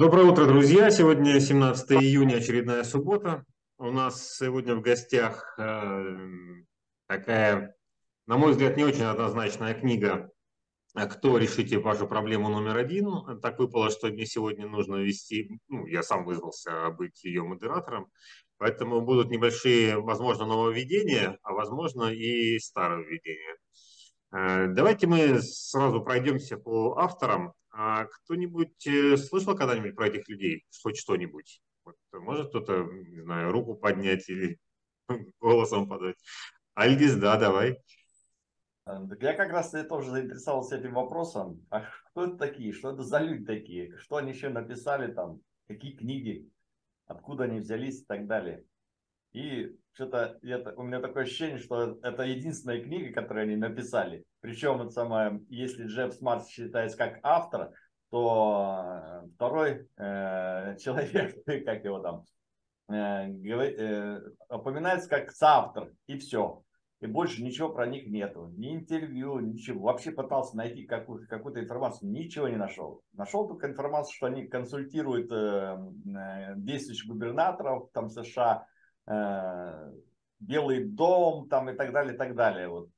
Доброе утро, друзья! Сегодня 17 июня, очередная суббота. У нас сегодня в гостях э, такая, на мой взгляд, не очень однозначная книга «Кто решите вашу проблему номер один?». Так выпало, что мне сегодня нужно вести, ну, я сам вызвался быть ее модератором, поэтому будут небольшие, возможно, нововведения, а возможно и старовведения. Э, давайте мы сразу пройдемся по авторам. А кто-нибудь э, слышал когда-нибудь про этих людей? Хоть что-нибудь? Вот, может кто-то, не знаю, руку поднять или голосом подать? Альдис, да, давай. Так я как раз тоже заинтересовался этим вопросом. А кто это такие? Что это за люди такие? Что они еще написали там? Какие книги? Откуда они взялись и так далее? И что-то у меня такое ощущение, что это единственная книга, которую они написали. Причем это самое, если Джефф Смарт считается как автор, то э, второй э, человек, как его там, э, э, упоминается как соавтор, и все. И больше ничего про них нету. Ни интервью, ничего. Вообще пытался найти какую-то какую информацию, ничего не нашел. Нашел только информацию, что они консультируют э, э действующих губернаторов там США, Белый дом там и так далее, и так далее. Вот.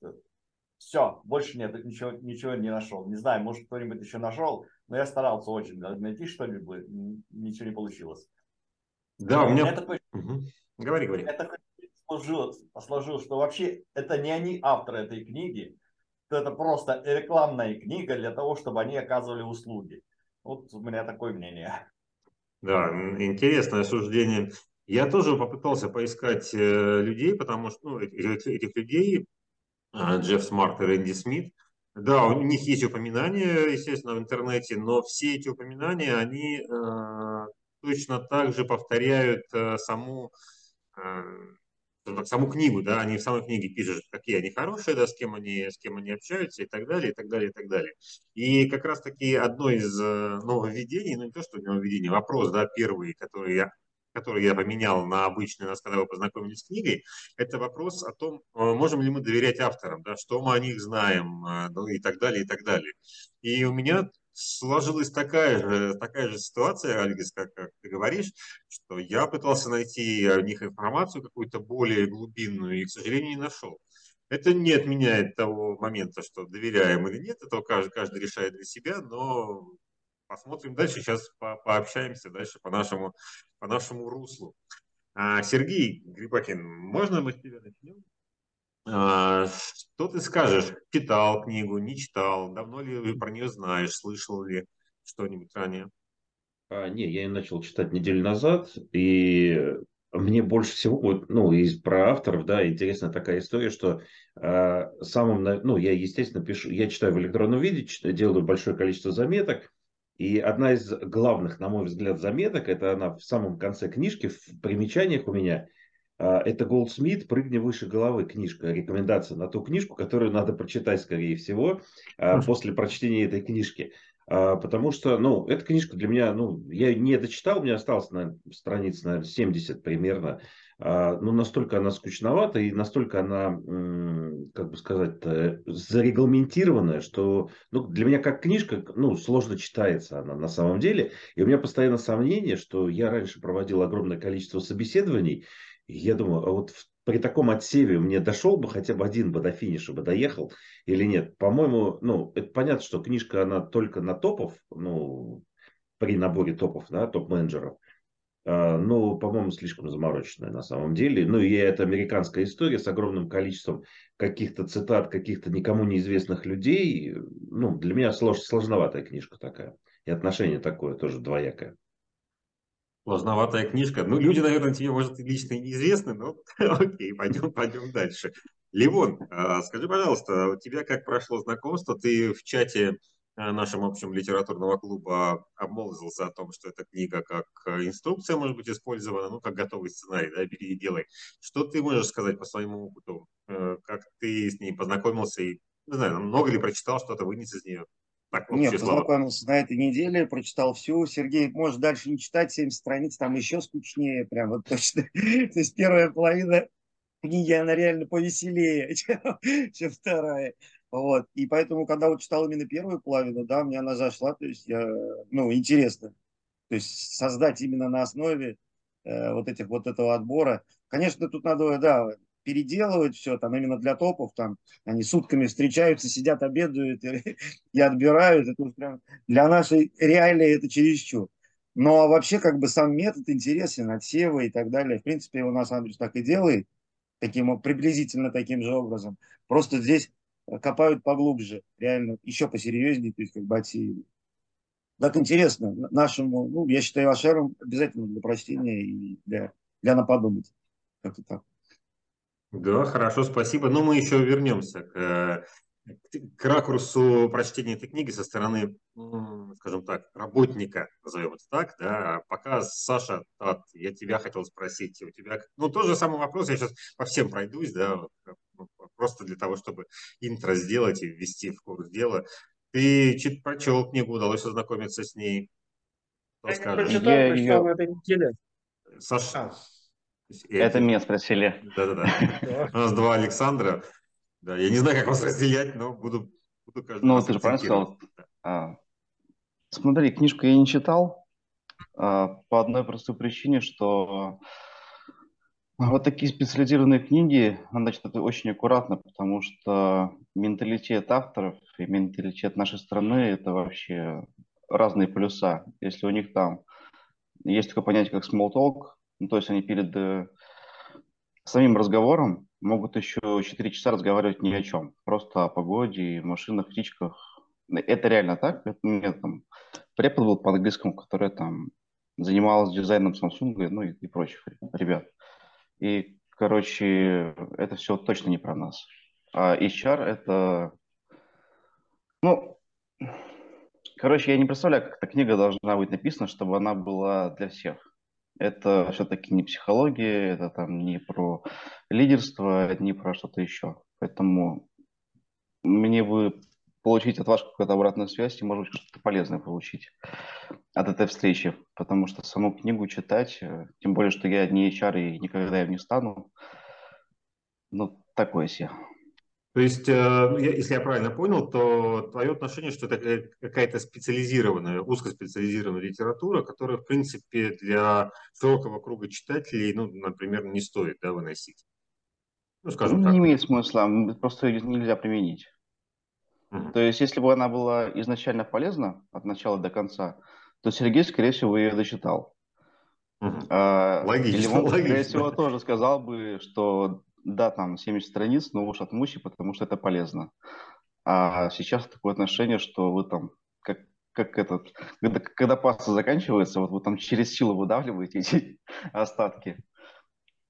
Все, больше нет, ничего, ничего не нашел. Не знаю, может кто-нибудь еще нашел, но я старался очень найти что-нибудь, ничего не получилось. Да, у меня... Это, угу. Говори, говори. Это сложилось, сложилось, что вообще это не они авторы этой книги, это просто рекламная книга для того, чтобы они оказывали услуги. Вот у меня такое мнение. Да, интересное суждение. Я тоже попытался поискать э, людей, потому что ну, этих, этих людей, а, Джефф Смарт и Рэнди Смит, да, у них есть упоминания, естественно, в интернете, но все эти упоминания, они э, точно так же повторяют э, саму, э, саму книгу, да, они в самой книге пишут, какие они хорошие, да, с кем они, с кем они общаются и так далее, и так далее, и так далее. И как раз таки одно из э, нововведений, ну не то, что нововведение, вопрос, да, первый, который я который я поменял на обычный, нас, когда вы познакомились с книгой, это вопрос о том, э, можем ли мы доверять авторам, да, что мы о них знаем, э, ну, и так далее, и так далее. И у меня сложилась такая же, такая же ситуация, Альгис, как, как ты говоришь, что я пытался найти о них информацию какую-то более глубинную и, к сожалению, не нашел. Это не отменяет того момента, что доверяем или нет, это каждый, каждый решает для себя, но посмотрим дальше, сейчас по пообщаемся дальше по нашему, по нашему руслу. А, Сергей Грибакин, можно мы с тебя начнем? А, что ты скажешь? Читал книгу, не читал? Давно ли про нее знаешь? Слышал ли что-нибудь ранее? А, не, я ее начал читать неделю назад, и мне больше всего, вот, ну, из про авторов, да, интересная такая история, что э, самым, ну, я, естественно, пишу, я читаю в электронном виде, читаю, делаю большое количество заметок, и одна из главных, на мой взгляд, заметок, это она в самом конце книжки, в примечаниях у меня, а, это Голдсмит «Прыгни выше головы» книжка, рекомендация на ту книжку, которую надо прочитать, скорее всего, а, после прочтения этой книжки. А, потому что, ну, эта книжка для меня, ну, я не дочитал, у меня осталось на страниц, наверное, 70 примерно. А, но настолько она скучновата и настолько она, как бы сказать, зарегламентированная, что ну, для меня как книжка ну, сложно читается она на самом деле. И у меня постоянно сомнение, что я раньше проводил огромное количество собеседований, и я думаю, а вот при таком отсеве мне дошел бы хотя бы один бы до финиша бы доехал или нет. По-моему, ну, это понятно, что книжка, она только на топов, ну, при наборе топов, да, топ-менеджеров. А, ну, по-моему, слишком замороченная на самом деле. Ну, и это американская история с огромным количеством каких-то цитат, каких-то никому неизвестных людей. Ну, для меня слож, сложноватая книжка такая. И отношение такое тоже двоякое. Сложноватая книжка. Ну, люди, наверное, тебе, может, лично и неизвестны, но окей, пойдем, пойдем дальше. Ливон, а, скажи, пожалуйста, у тебя как прошло знакомство? Ты в чате нашим общем литературного клуба обмолвился о том, что эта книга как э, инструкция может быть использована, ну, как готовый сценарий, да, бери и делай. Что ты можешь сказать по своему опыту? Э, как ты с ней познакомился и, не знаю, много ли прочитал, что-то вынес из нее? Так, Нет, познакомился на этой неделе, прочитал всю. Сергей, может дальше не читать, 70 страниц, там еще скучнее, прям вот точно. То есть первая половина книги, она реально повеселее, чем вторая. Вот. И поэтому, когда вот читал именно первую половину, да, мне она зашла, то есть я, ну, интересно. То есть создать именно на основе э, вот этих вот этого отбора. Конечно, тут надо, да, переделывать все, там именно для топов, там они сутками встречаются, сидят, обедают и, и отбирают. Это прям для нашей реалии это чересчур. Но вообще как бы сам метод интересен, отсевы и так далее. В принципе, его нас Андрюс так и делает, таким, приблизительно таким же образом. Просто здесь копают поглубже, реально еще посерьезнее, то есть как бы отсеивают. Так интересно нашему, ну, я считаю, Ашерам обязательно для прочтения и для, для на. Как-то так. Да, хорошо, спасибо. Но мы еще вернемся к, э, к ракурсу прочтения этой книги со стороны, скажем так, работника, назовем это так. Да. Пока, Саша, я тебя хотел спросить, у тебя, ну, тот же самый вопрос, я сейчас по всем пройдусь, да, ну, просто для того, чтобы интро сделать и ввести в курс дела. Ты чит прочел книгу, удалось ознакомиться с ней? Я не прочитал, я прочитал ее... на этой неделе. Саша, а. Это меня спросили. Да-да-да. У нас два Александра. Да, я не знаю, как вас разделять, но буду, буду каждый Ну, ты же правильно сказал. А, смотри, книжку я не читал а, по одной простой причине, что вот такие специализированные книги надо читать очень аккуратно, потому что менталитет авторов и менталитет нашей страны – это вообще разные полюса. Если у них там есть такое понятие, как small talk, ну, то есть они перед э, самим разговором могут еще 4 часа разговаривать ни о чем. Просто о погоде, машинах, птичках. Это реально так. Это у меня там препод был по английскому, который там занималась дизайном Samsung, ну и, и прочих ребят. И, короче, это все точно не про нас. А HR это... Ну, короче, я не представляю, как эта книга должна быть написана, чтобы она была для всех это все-таки не психология, это там не про лидерство, не про что-то еще. Поэтому мне бы получить от вас какую-то обратную связь и, может быть, что-то полезное получить от этой встречи. Потому что саму книгу читать, э, тем более, что я не HR и никогда им не стану, ну, такое себе. То есть, э, если я правильно понял, то твое отношение, что это какая-то специализированная, узкоспециализированная литература, которая, в принципе, для широкого круга читателей, ну, например, не стоит да, выносить. Ну, скажем не так. Не имеет смысла, просто ее нельзя применить. То есть, если бы она была изначально полезна от начала до конца, то Сергей, скорее всего, ее дочитал. uh А, логично, или он, логично. скорее всего, тоже сказал бы, что да, там 70 страниц, но уж отмучи, потому что это полезно. А сейчас такое отношение, что вы там, как, как этот, когда, когда паста заканчивается, вот вы там через силу выдавливаете эти остатки.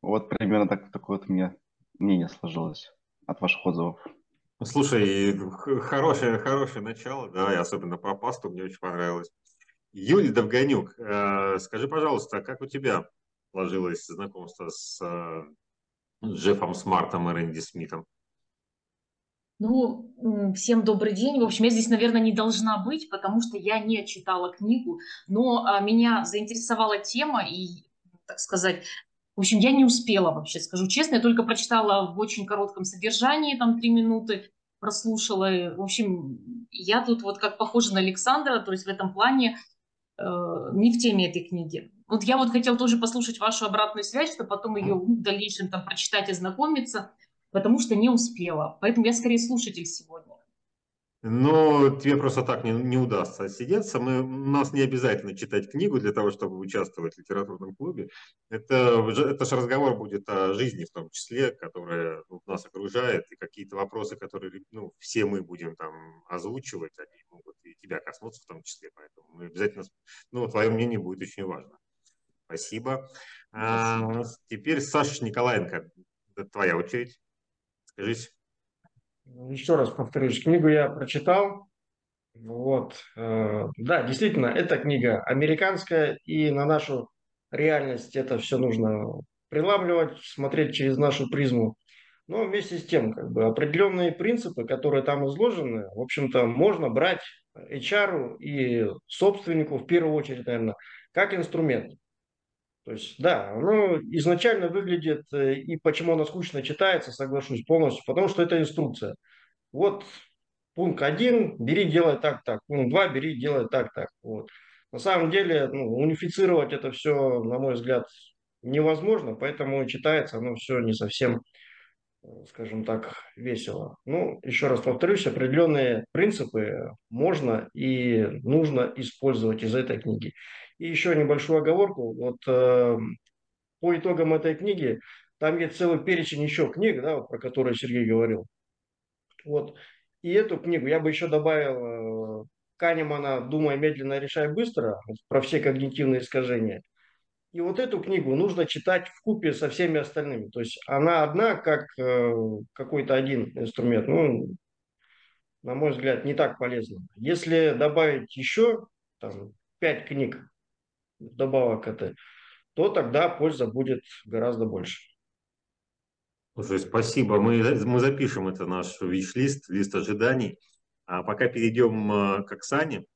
Вот примерно так, такое вот у меня мнение сложилось от ваших отзывов. Слушай, хорошее, хорошее начало, да, и особенно про пасту мне очень понравилось. Юлия Довганюк, э, скажи, пожалуйста, как у тебя сложилось знакомство с э, Джеффом Смартом и Рэнди Смитом? Ну, всем добрый день. В общем, я здесь, наверное, не должна быть, потому что я не читала книгу, но а, меня заинтересовала тема и, так сказать, в общем, я не успела вообще, скажу честно, я только прочитала в очень коротком содержании, там три минуты, прослушала. В общем, я тут вот как похожа на Александра, то есть в этом плане э, не в теме этой книги. Вот я вот хотел тоже послушать вашу обратную связь, чтобы потом ее в дальнейшем там прочитать и знакомиться, потому что не успела. Поэтому я скорее слушатель сегодня. Но тебе просто так не, не удастся отсидеться. Мы, у нас не обязательно читать книгу для того, чтобы участвовать в литературном клубе. Это, это же разговор будет о жизни в том числе, которая ну, нас окружает, и какие-то вопросы, которые ну, все мы будем там озвучивать, они могут и тебя коснуться в том числе. Поэтому мы обязательно, ну, твое мнение будет очень важно. Спасибо. А, теперь Саша Николаенко, это твоя очередь. Скажись. Еще раз повторюсь, книгу я прочитал. Вот. Э, да, действительно, эта книга американская, и на нашу реальность это все нужно приламливать, смотреть через нашу призму. Но вместе с тем, как бы определенные принципы, которые там изложены, в общем-то, можно брать HR и собственнику в первую очередь, наверное, как инструмент. То есть, да, оно изначально выглядит, э, и почему оно скучно читается, соглашусь полностью, потому что это инструкция. Вот пункт один, бери, делай так, так. Пункт два, бери, делай так, так. Вот. На самом деле, ну, унифицировать это все, на мой взгляд, невозможно, поэтому читается оно все не совсем, э, скажем так, весело. Ну, еще раз повторюсь, определенные принципы можно и нужно использовать из этой книги. И еще небольшую оговорку. Вот э, по итогам этой книги, там есть целый перечень еще книг, да, про которые Сергей говорил. Вот. И эту книгу я бы еще добавил э, Канемана «Думай медленно, решай быстро» про все когнитивные искажения. И вот эту книгу нужно читать в купе со всеми остальными. То есть она одна, как э, какой-то один инструмент. Ну, на мой взгляд, не так полезно. Если добавить еще там, пять книг добавок к этой, то тогда польза будет гораздо больше. Слушай, спасибо. Мы, мы запишем это наш виш-лист, лист ожиданий. А пока перейдем э, к Оксане.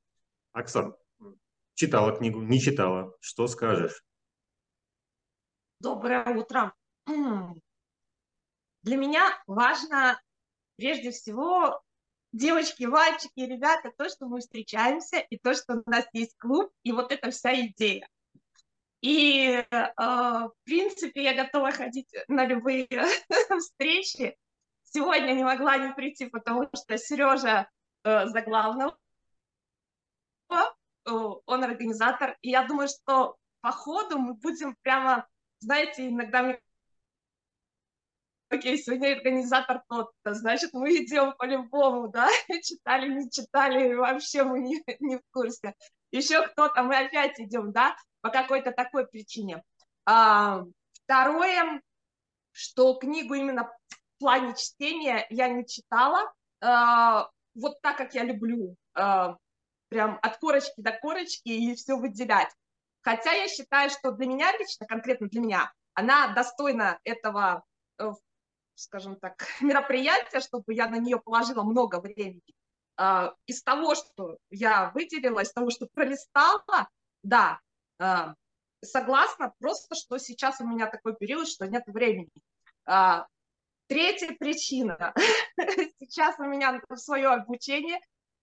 Оксан, читала книгу, не читала. Что скажешь? Доброе утро. Для меня важно прежде всего, девочки, мальчики, ребята, то, что мы встречаемся, и то, что у нас есть клуб, и вот эта вся идея. И, э, в принципе, я готова ходить на любые встречи. Сегодня не могла не прийти, потому что Сережа э, Заглавного, э, он организатор. И я думаю, что по ходу мы будем прямо знаете, иногда мне окей, сегодня организатор тот-то, значит, мы идем по-любому, да, читали, не читали, вообще мы не, не в курсе. Еще кто-то, мы опять идем, да, по какой-то такой причине. А, второе, что книгу именно в плане чтения я не читала, а, вот так, как я люблю, а, прям от корочки до корочки и все выделять. Хотя я считаю, что для меня лично, конкретно для меня, она достойна этого, э, скажем так, мероприятия, чтобы я на нее положила много времени. А, из того, что я выделила, из того, что пролистала, да, а, согласна, просто что сейчас у меня такой период, что нет времени. А, третья причина. Сейчас у меня свое обучение,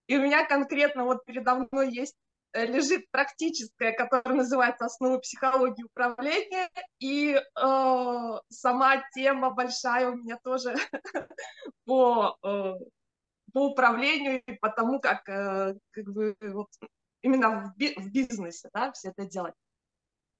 и у меня конкретно вот передо мной есть лежит практическая, которая называется «Основы психологии управления», и э, сама тема большая у меня тоже по, э, по управлению и по тому, как, э, как бы, вот, именно в, би в бизнесе да, все это делать.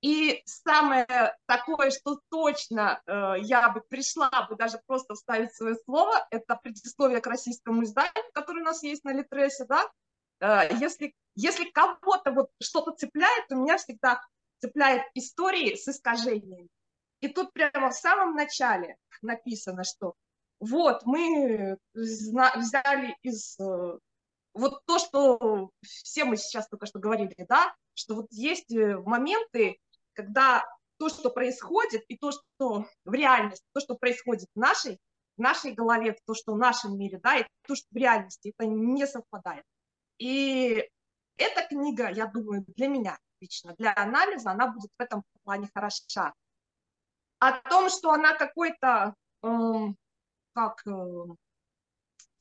И самое такое, что точно э, я бы пришла бы даже просто вставить свое слово, это предисловие к российскому изданию, которое у нас есть на Литресе, да, если, если кого-то вот что-то цепляет, у меня всегда цепляет истории с искажениями. И тут прямо в самом начале написано, что вот мы взяли из э, вот то, что все мы сейчас только что говорили, да, что вот есть э, моменты, когда то, что происходит, и то, что в реальности, то, что происходит в нашей, в нашей голове, то, что в нашем мире, да, и то, что в реальности, это не совпадает. И эта книга, я думаю, для меня лично, для анализа, она будет в этом плане хороша. О том, что она какой-то, э, как, э,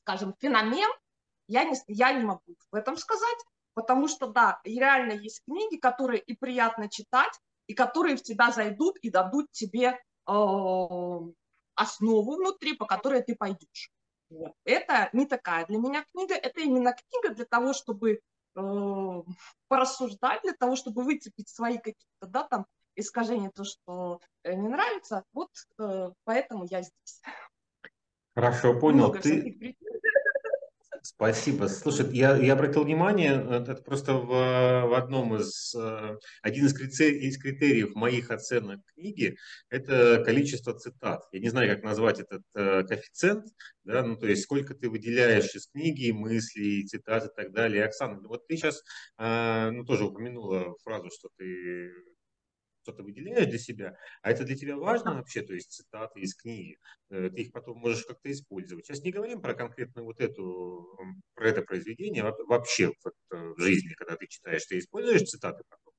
скажем, феномен, я не, я не могу в этом сказать, потому что, да, реально есть книги, которые и приятно читать, и которые в тебя зайдут и дадут тебе э, основу внутри, по которой ты пойдешь. Вот. Это не такая для меня книга, это именно книга для того, чтобы э, порассуждать, для того, чтобы выцепить свои какие-то, да, там, искажения, то, что э, не нравится. Вот э, поэтому я здесь. Хорошо, понял. Много Ты... Спасибо. Слушай, я, я обратил внимание, э, это просто в, в одном из, э, один из критериев, из критериев моих оценок книги, это количество цитат. Я не знаю, как назвать этот э, коэффициент, да, ну, то есть сколько ты выделяешь из книги, мыслей, цитат и так далее. Оксана, вот ты сейчас, ну, тоже упомянула фразу, что ты что-то выделяешь для себя, а это для тебя важно вообще, то есть цитаты из книги, э, ты их потом можешь как-то использовать. Сейчас не говорим про конкретно вот эту, про это произведение, а вообще в жизни, когда ты читаешь, ты используешь цитаты потом?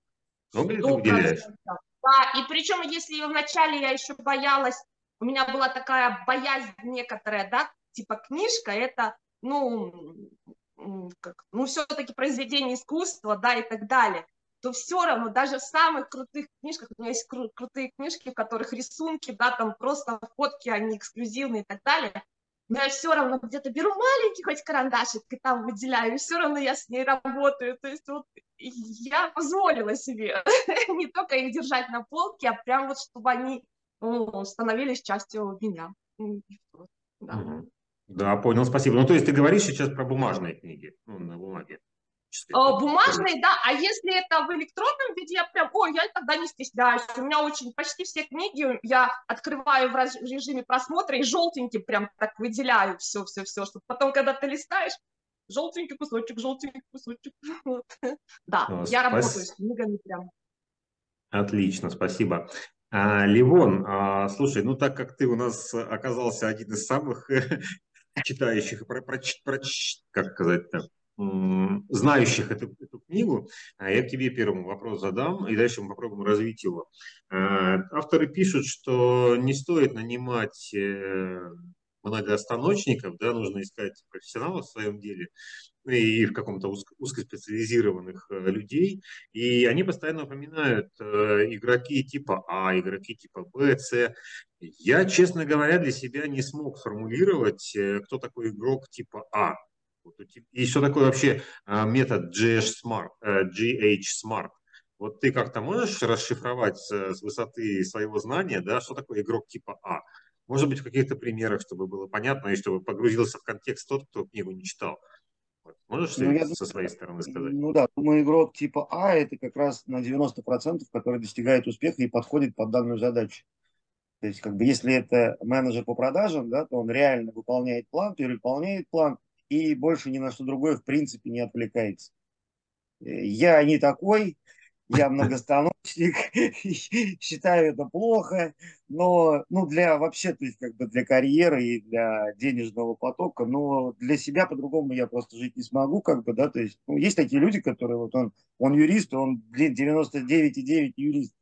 Много ли ты выделяешь? Да, и причем, если вначале я еще боялась, у меня была такая боязнь некоторая, да, типа книжка, это, ну, как, ну, все-таки произведение искусства, да, и так далее. То все равно, даже в самых крутых книжках, у меня есть кру- крутые книжки, в которых рисунки, да, там просто фотки, они эксклюзивные и так далее, но я все равно где-то беру маленький хоть карандашик и там выделяю, и все равно я с ней работаю. То есть вот я позволила себе не только их держать на полке, а прям вот чтобы они ну, становились частью меня. Да. да, понял, спасибо. Ну, то есть ты говоришь сейчас про бумажные книги, ну, на бумаге. Э, бумажные, да, а если это в электронном виде, я прям, ой, я тогда не стесняюсь. У меня очень, почти все книги я открываю в режиме просмотра и желтеньким прям так выделяю все-все-все, чтобы потом, когда ты листаешь, желтенький кусочек, желтенький кусочек. Вот. Да, ну, я спас... работаю с книгами прям. Отлично, спасибо. А, Ливон, а, слушай, ну так как ты у нас оказался один из самых читающих, про, про, про, как сказать-то, знающих эту, эту книгу, а я к тебе первому вопрос задам, и дальше мы попробуем развить его. А, авторы пишут, что не стоит нанимать э, многоостаночников, да, нужно искать профессионалов в своем деле и в каком-то узко, узкоспециализированных э, людей, и они постоянно упоминают э, игроки типа А, игроки типа Б, С. Я, честно говоря, для себя не смог сформулировать, э, кто такой игрок типа А. И что такое вообще а, метод GH Smart, GH Smart? Вот ты как-то можешь расшифровать с высоты своего знания, да, что такое игрок типа А? Может быть, в каких-то примерах, чтобы было понятно, и чтобы погрузился в контекст тот, кто книгу не читал. Вот. Можешь ну, я, со своей стороны сказать? Ну да, думаю, игрок типа А это как раз на 90%, который достигает успеха и подходит под данную задачу. То есть, как бы, если это менеджер по продажам, да, то он реально выполняет план, перевыполняет план, и больше ни на что другое в принципе не отвлекается. Э, я не такой, я многостаночник, считаю это плохо, но ну, для вообще, то есть как бы для карьеры и для денежного потока, но для себя по-другому я просто жить не смогу, как бы, да, то есть ну, есть такие люди, которые вот он, он юрист, он, блин, 99,9 юрист,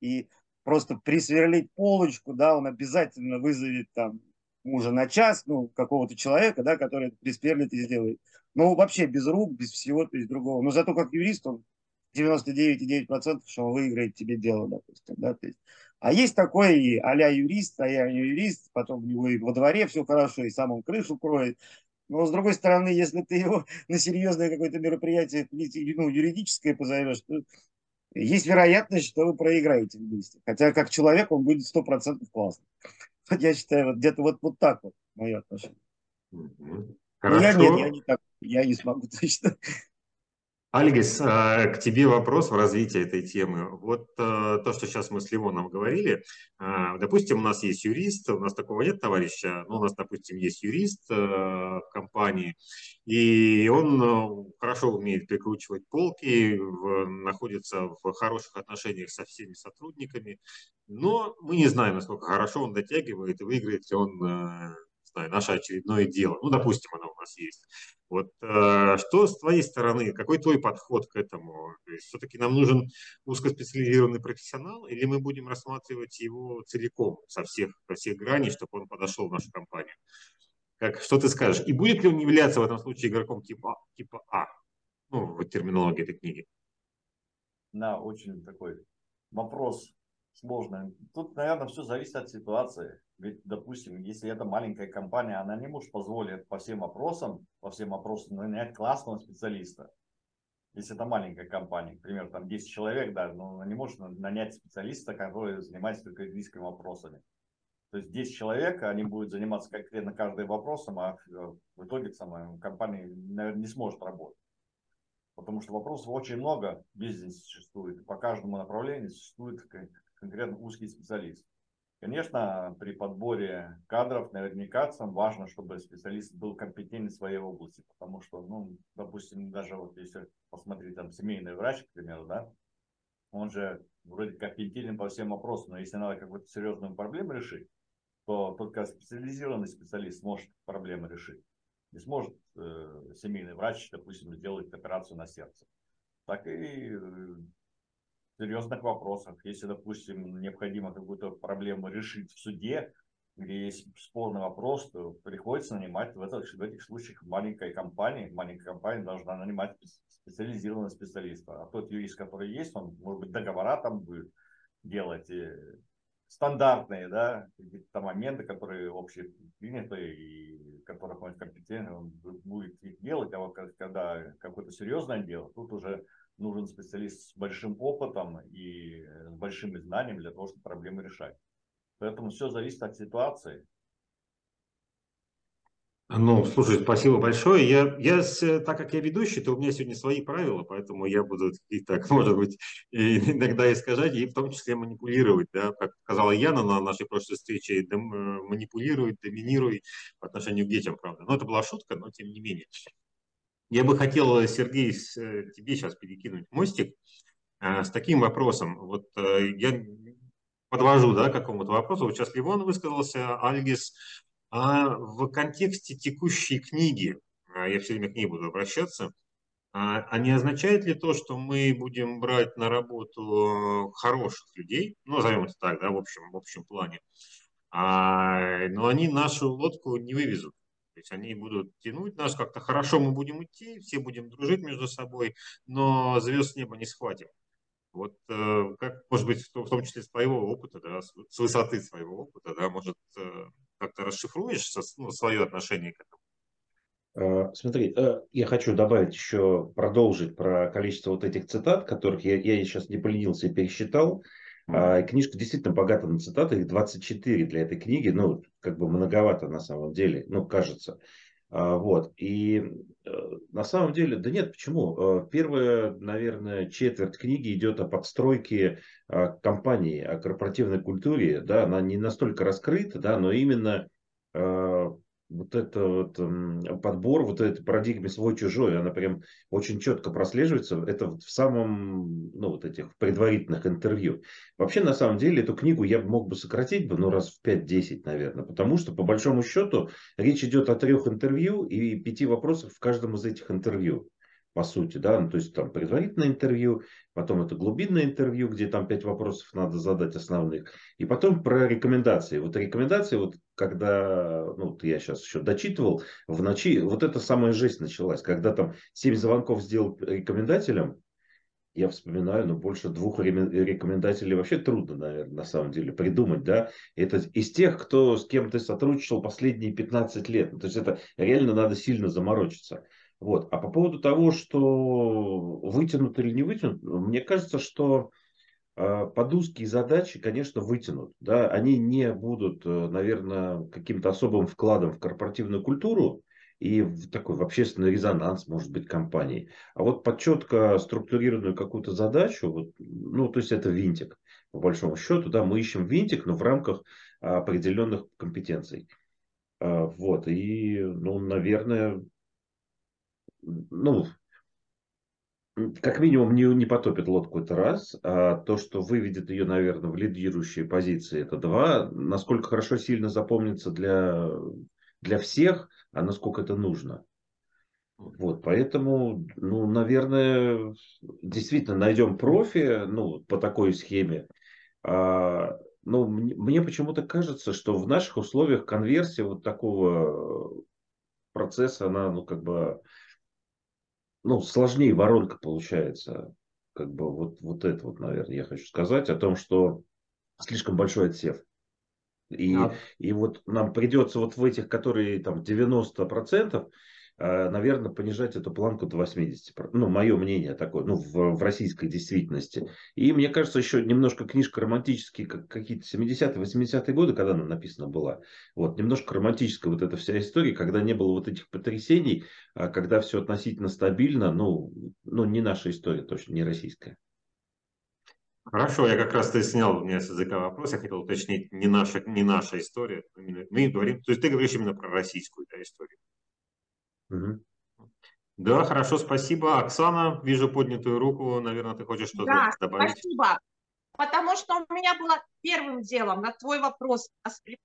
и просто присверлить полочку, да, он обязательно вызовет там мужа на час, ну, какого-то человека, да, который присперлит и сделает. Ну, вообще без рук, без всего, то другого. Но зато как юрист он 99,9%, что он выиграет тебе дело, допустим, да, то есть. А есть такой а-ля юрист, а я юрист, потом у него и во дворе все хорошо, и сам он крышу кроет. Но с другой стороны, если ты его на серьезное какое-то мероприятие ну, юридическое позовешь, то есть вероятность, что вы проиграете вместе. Хотя как человек он будет сто процентов классный. Я считаю, вот где-то вот, вот так вот мое отношение. Хорошо. я нет, я не так, я не смогу точно. Альгис, а, к тебе вопрос в развитии этой темы. Вот а, то, что сейчас мы с Ливоном говорили, а, допустим, у нас есть юрист, у нас такого нет товарища, но у нас, допустим, есть юрист в компании, и он хорошо умеет прикручивать полки, находится в хороших отношениях со всеми сотрудниками, но мы не знаем, насколько хорошо он дотягивает и выиграет ли он знаю, наше очередное дело. Ну, допустим, оно у нас есть. Вот э, что с твоей стороны, какой твой подход к этому? Все-таки нам нужен узкоспециализированный профессионал, или мы будем рассматривать его целиком, со всех, со всех граней, чтобы он подошел в нашу компанию? Как, что ты скажешь? И будет ли он являться в этом случае игроком типа, типа А? Ну, в терминологии этой книги. Да, очень такой вопрос сложный. Тут, наверное, все зависит от ситуации. Ведь, допустим, если это маленькая компания, она не может позволить по всем вопросам, по всем вопросам нанять классного специалиста. Если это маленькая компания, например, там 10 человек даже, но она не может нанять специалиста, который занимается только юридическими вопросами. То есть 10 человек, они будут заниматься конкретно каждым вопросом, а в итоге самая компания, наверное, не сможет работать. Потому что вопросов очень много в бизнесе существует. По каждому направлению существует конкретно узкий специалист. Конечно, при подборе кадров наверняка важно, чтобы специалист был компетентен в своей области, потому что, ну, допустим, даже вот если посмотреть там семейный врач, к примеру, да, он же вроде компетентен по всем вопросам, но если надо какую-то серьезную проблему решить, то только специализированный специалист может проблему решить. Не сможет э, семейный врач, допустим, сделать операцию на сердце. Так и э, серьезных вопросах. Если, допустим, необходимо какую-то проблему решить в суде, где есть спорный вопрос, то приходится нанимать в, этих, в этих случаях маленькой компании. Маленькая компания должна нанимать специализированного специалиста. А тот юрист, который есть, он, может быть, договора там будет делать, стандартные, да, какие-то моменты, которые общепринятые и которых он компетентен, он будет их делать, а вот когда какое-то серьезное дело, тут уже нужен специалист с большим опытом и с большими знаниями для того, чтобы проблемы решать. Поэтому все зависит от ситуации. Ну, слушай, спасибо большое. Я, я, так как я ведущий, то у меня сегодня свои правила, поэтому я буду и так, может быть, иногда искажать, и в том числе манипулировать, да, как сказала Яна на нашей прошлой встрече, дом, манипулирует, доминирует по отношению к детям, правда. Но это была шутка, но тем не менее. Я бы хотел, Сергей, э, тебе сейчас перекинуть мостик э, с таким вопросом. Вот э, я подвожу да, к какому-то вопросу. Вот сейчас Ливон высказался, Альгис а в контексте текущей книги, а, я все время к ней буду обращаться, а, а не означает ли то, что мы будем брать на работу хороших людей, ну, назовем это так, да, в общем, в общем плане, а, но они нашу лодку не вывезут. То есть они будут тянуть нас как-то хорошо, мы будем идти, все будем дружить между собой, но звезд с неба не схватим. Вот э, как, может быть, в том числе с твоего опыта, да, с высоты своего опыта, да, может, э, как-то расшифруешь ну, свое отношение к этому? Э, смотри, я хочу добавить еще, продолжить про количество вот этих цитат, которых я, я сейчас не поленился и пересчитал. Mm-hmm. Книжка действительно богата на цитаты, их 24 для этой книги, ну, как бы многовато на самом деле, ну, кажется. А, вот. И э, на самом деле, да нет, почему? Э, первая, наверное, четверть книги идет о подстройке а, компании, о корпоративной культуре. Да, она не настолько раскрыта, да, но именно а, вот это вот подбор, вот этой парадигме свой-чужой, она прям очень четко прослеживается. Это в самом, ну, вот этих предварительных интервью. Вообще, на самом деле, эту книгу я мог бы сократить бы, ну, раз в 5-10, наверное, потому что, по большому счету, речь идет о трех интервью и пяти вопросах в каждом из этих интервью по сути, да, ну, то есть там предварительное интервью, потом это глубинное интервью, где там пять вопросов надо задать основных, и потом про рекомендации. Вот рекомендации, вот когда, ну, вот я сейчас еще дочитывал, в ночи, вот эта самая жесть началась, когда там семь звонков сделал рекомендателям, я вспоминаю, ну, больше двух рекомендателей вообще трудно, наверное, на самом деле придумать, да. Это из тех, кто с кем ты сотрудничал последние 15 лет. То есть это реально надо сильно заморочиться. Вот. А по поводу того, что вытянут или не вытянут, мне кажется, что э, под узкие задачи, конечно, вытянут. Да? Они не будут, э, наверное, каким-то особым вкладом в корпоративную культуру и в такой в общественный резонанс, может быть, компании. А вот под четко структурированную какую-то задачу, вот, ну, то есть это винтик, по большому счету, да, мы ищем винтик, но в рамках определенных компетенций. А, вот, и, ну, наверное, ну, как минимум не, не потопит лодку, это раз. А то, что выведет ее, наверное, в лидирующие позиции, это два. Насколько хорошо сильно запомнится для, для всех, а насколько это нужно. Вот, поэтому, ну, наверное, действительно найдем профи, ну, по такой схеме. А, ну, мне, мне почему-то кажется, что в наших условиях конверсия вот такого процесса, она, ну, как бы ну, сложнее воронка получается. Как бы вот, вот это вот, наверное, я хочу сказать о том, что слишком большой отсев. И, а... и вот нам придется вот в этих, которые там 90%, Э, наверное, понижать эту планку до 80. Ну, мое мнение такое, ну, в, в российской действительности. И мне кажется, еще немножко книжка романтические, как какие-то 70-е, 80-е годы, когда она написана была. Вот, немножко романтическая вот эта вся история, когда не было вот этих потрясений, а когда все относительно стабильно, ну, ну, не наша история точно, не российская. Хорошо, я как раз ты снял у меня с языка вопрос, я хотел уточнить, не наша, не наша история, мы говорим, то есть ты говоришь именно про российскую да, историю. Угу. Да, хорошо, спасибо. Оксана, вижу поднятую руку. Наверное, ты хочешь что-то да, добавить? спасибо. Потому что у меня было первым делом на твой вопрос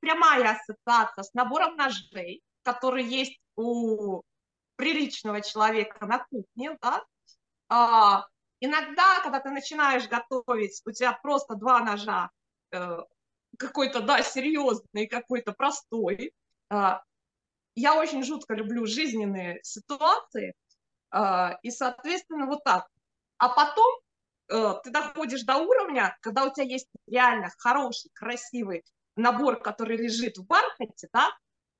прямая ассоциация с набором ножей, который есть у приличного человека на кухне. Да? А, иногда, когда ты начинаешь готовить, у тебя просто два ножа, э, какой-то, да, серьезный, какой-то простой. А, я очень жутко люблю жизненные ситуации, а, и, соответственно, вот так. А потом э, ты доходишь до уровня, когда у тебя есть реально хороший, красивый набор, который лежит в бархате, да,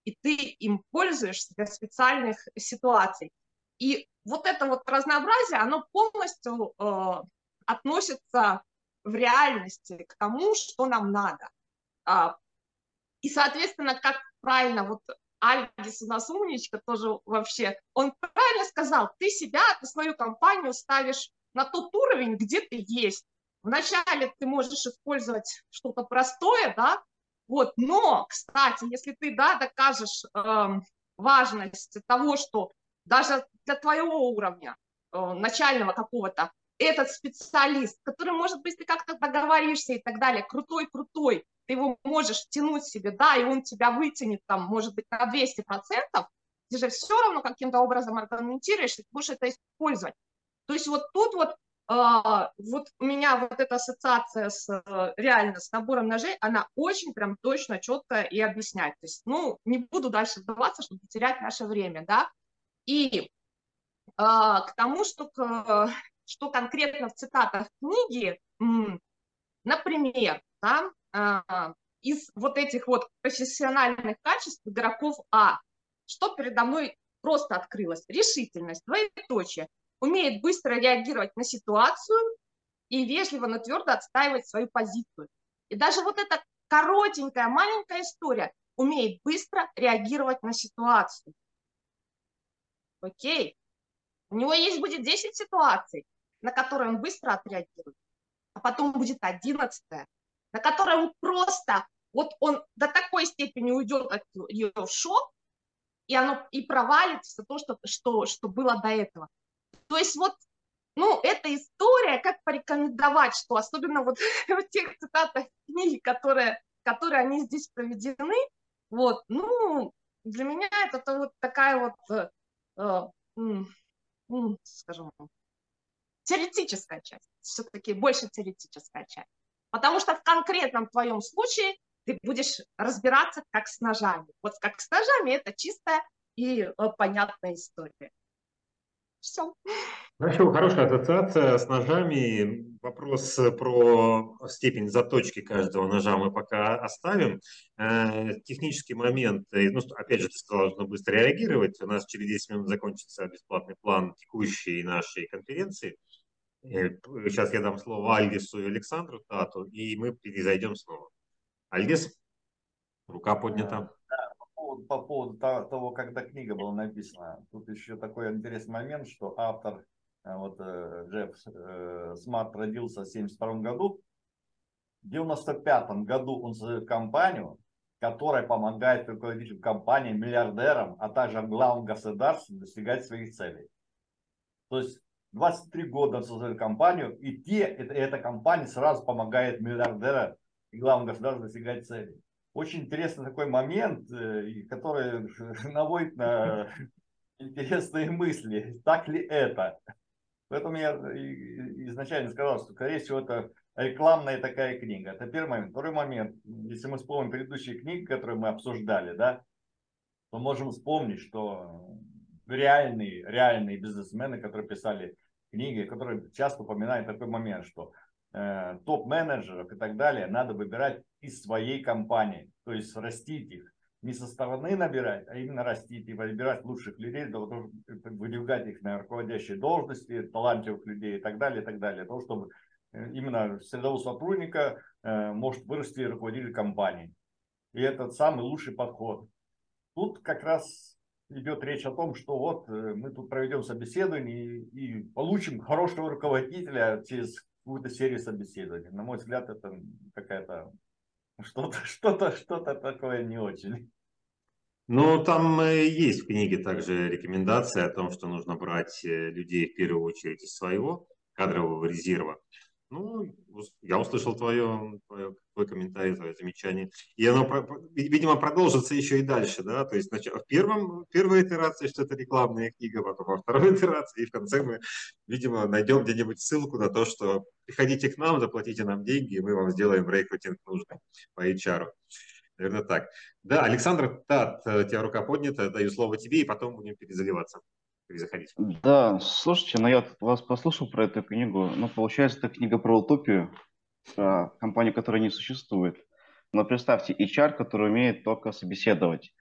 и ты им пользуешься для специальных ситуаций. И вот это вот разнообразие, оно полностью э, относится в реальности к тому, что нам надо. А, и, соответственно, как правильно, вот Альгис у нас умничка тоже вообще, он правильно сказал, ты себя, ты свою компанию ставишь на тот уровень, где ты есть. Вначале ты можешь использовать что-то простое, да, вот, но, кстати, если ты, да, докажешь э, важность того, что даже для твоего уровня, э, начального какого-то, этот специалист, который, может быть, ты как-то договоришься и так далее, крутой-крутой, ты его можешь тянуть себе, да, и он тебя вытянет там, может быть, на 200%, ты же все равно каким-то образом аргументируешь, ты будешь это использовать. То есть вот тут вот, э, вот у меня вот эта ассоциация с, реально с набором ножей, она очень прям точно, четко и объясняет. То есть, ну, не буду дальше вдаваться, чтобы терять наше время, да. И э, к тому, что, к, что конкретно в цитатах книги, например, а, из вот этих вот профессиональных качеств игроков А, что передо мной просто открылось? Решительность, двоеточие, умеет быстро реагировать на ситуацию и вежливо, но твердо отстаивать свою позицию. И даже вот эта коротенькая, маленькая история умеет быстро реагировать на ситуацию. Окей. У него есть будет 10 ситуаций, на которые он быстро отреагирует. А потом будет 11 на которой он просто, вот он до такой степени уйдет от ее в шок, и оно и провалится то, что, что, что было до этого. То есть вот, ну, эта история, как порекомендовать, что особенно вот в тех цитатах книги, которые, которые они здесь проведены, вот, ну, для меня это, это вот такая вот, э, э, скажем, теоретическая часть, все-таки больше теоретическая часть. Потому что в конкретном твоем случае ты будешь разбираться как с ножами. Вот как с ножами это чистая и э, понятная история. Все. Хорошо, хорошая ассоциация с ножами. Вопрос про степень заточки каждого ножа мы пока оставим. Э, технический момент, ну, опять же, ты сказал, нужно быстро реагировать. У нас через 10 минут закончится бесплатный план текущей нашей конференции. Э, сейчас я дам слово Альгису и Александру Тату, и мы перезайдем снова. Альгис, рука поднята. Да, по, поводу, по поводу того, когда книга была написана, тут еще такой интересный момент, что автор, э, вот э, Джефф Смарт родился в 1972 году, в 1995 году он создает компанию, которая помогает руководителям компании, миллиардерам, а также главам государств достигать своих целей. То есть 23 года создает компанию, и те, это, эта компания сразу помогает миллиардера и главному государству достигать цели. Очень интересный такой момент, э, который наводит на интересные мысли. Так ли это? Поэтому я изначально сказал, что, скорее всего, это рекламная такая книга. Это первый момент. Второй момент. Если мы вспомним предыдущие книги, которые мы обсуждали, да, то можем вспомнить, что реальные, реальные бизнесмены, которые писали книги, которые часто упоминают такой момент, что э, топ-менеджеров и так далее надо выбирать из своей компании, то есть растить их. Не со стороны набирать, а именно растить и выбирать лучших людей, выдвигать их на руководящие должности, талантливых людей и так далее, и так далее. Того, чтобы э, именно средового сотрудника э, может вырасти руководитель компании. И это самый лучший подход. Тут как раз идет речь о том, что вот э, мы тут проведем собеседование и, и получим хорошего руководителя через какую-то серию собеседований. На мой взгляд, это какая-то что-то, что-то, что-то такое не очень. Ну, там есть в книге также рекомендация о том, что нужно брать э, людей в первую очередь из своего кадрового резерва. Ну, я услышал твое, твое, твой комментарий, твое замечание. И оно, видимо, продолжится еще и дальше, да, то есть в первом, первой итерации, что это рекламная книга, потом во второй итерации, и в конце мы, видимо, найдем где-нибудь ссылку на то, что приходите к нам, заплатите нам деньги, и мы вам сделаем рекрутинг нужный по HR. Наверное, так. Да, Александр Тат, у тебя рука поднята, даю слово тебе, и потом будем перезаливаться перезаходить. Да, слушайте, ну я вас послушал про эту книгу. Ну, получается, это книга про утопию, про компанию, которая не существует. Но представьте, HR, который умеет только собеседовать.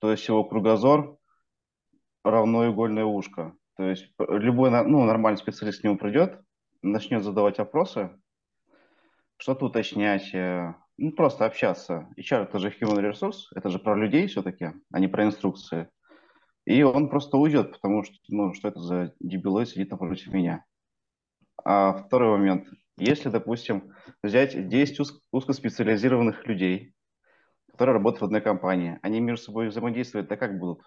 То есть его кругозор равно игольное ушко. То есть любой ну, нормальный специалист к нему придет, начнет задавать вопросы, что-то уточнять, э, ну, просто общаться. HR – это же human resource, это же про людей все-таки, а не про инструкции. И он просто уйдет, потому что, ну, что это за дебилой сидит напротив меня. А второй момент. Если, допустим, взять 10 уз- узкоспециализированных людей, которые работают в одной компании, они между собой взаимодействовать, да как будут?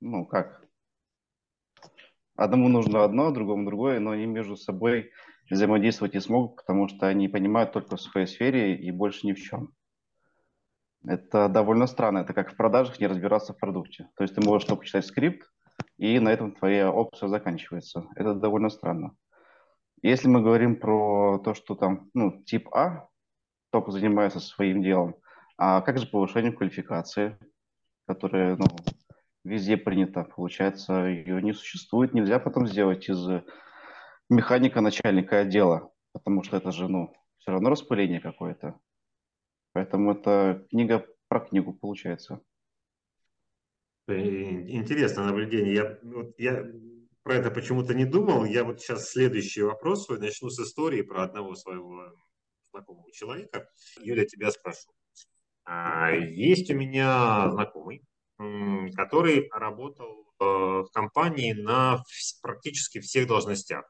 Ну, как? Одному нужно одно, другому другое, но они между собой взаимодействовать не смогут, потому что они понимают только в своей сфере и больше ни в чем. Это довольно странно. Это как в продажах не разбираться в продукте. То есть ты можешь только читать скрипт, и на этом твоя опция заканчивается. Это довольно странно. Если мы говорим про то, что там, ну, тип А только занимается своим делом, а как же повышение квалификации, которая, ну, везде принято, получается, ее не существует, нельзя потом сделать из механика начальника отдела, потому что это же, ну, все равно распыление какое-то. Поэтому это книга про книгу получается. Интересное наблюдение. Я, вот я про это почему-то не думал. Я вот сейчас следующий вопрос свой начну с истории про одного своего знакомого человека. Юля, тебя спрошу. А, есть у меня знакомый, который работал э, в компании на практически всех должностях.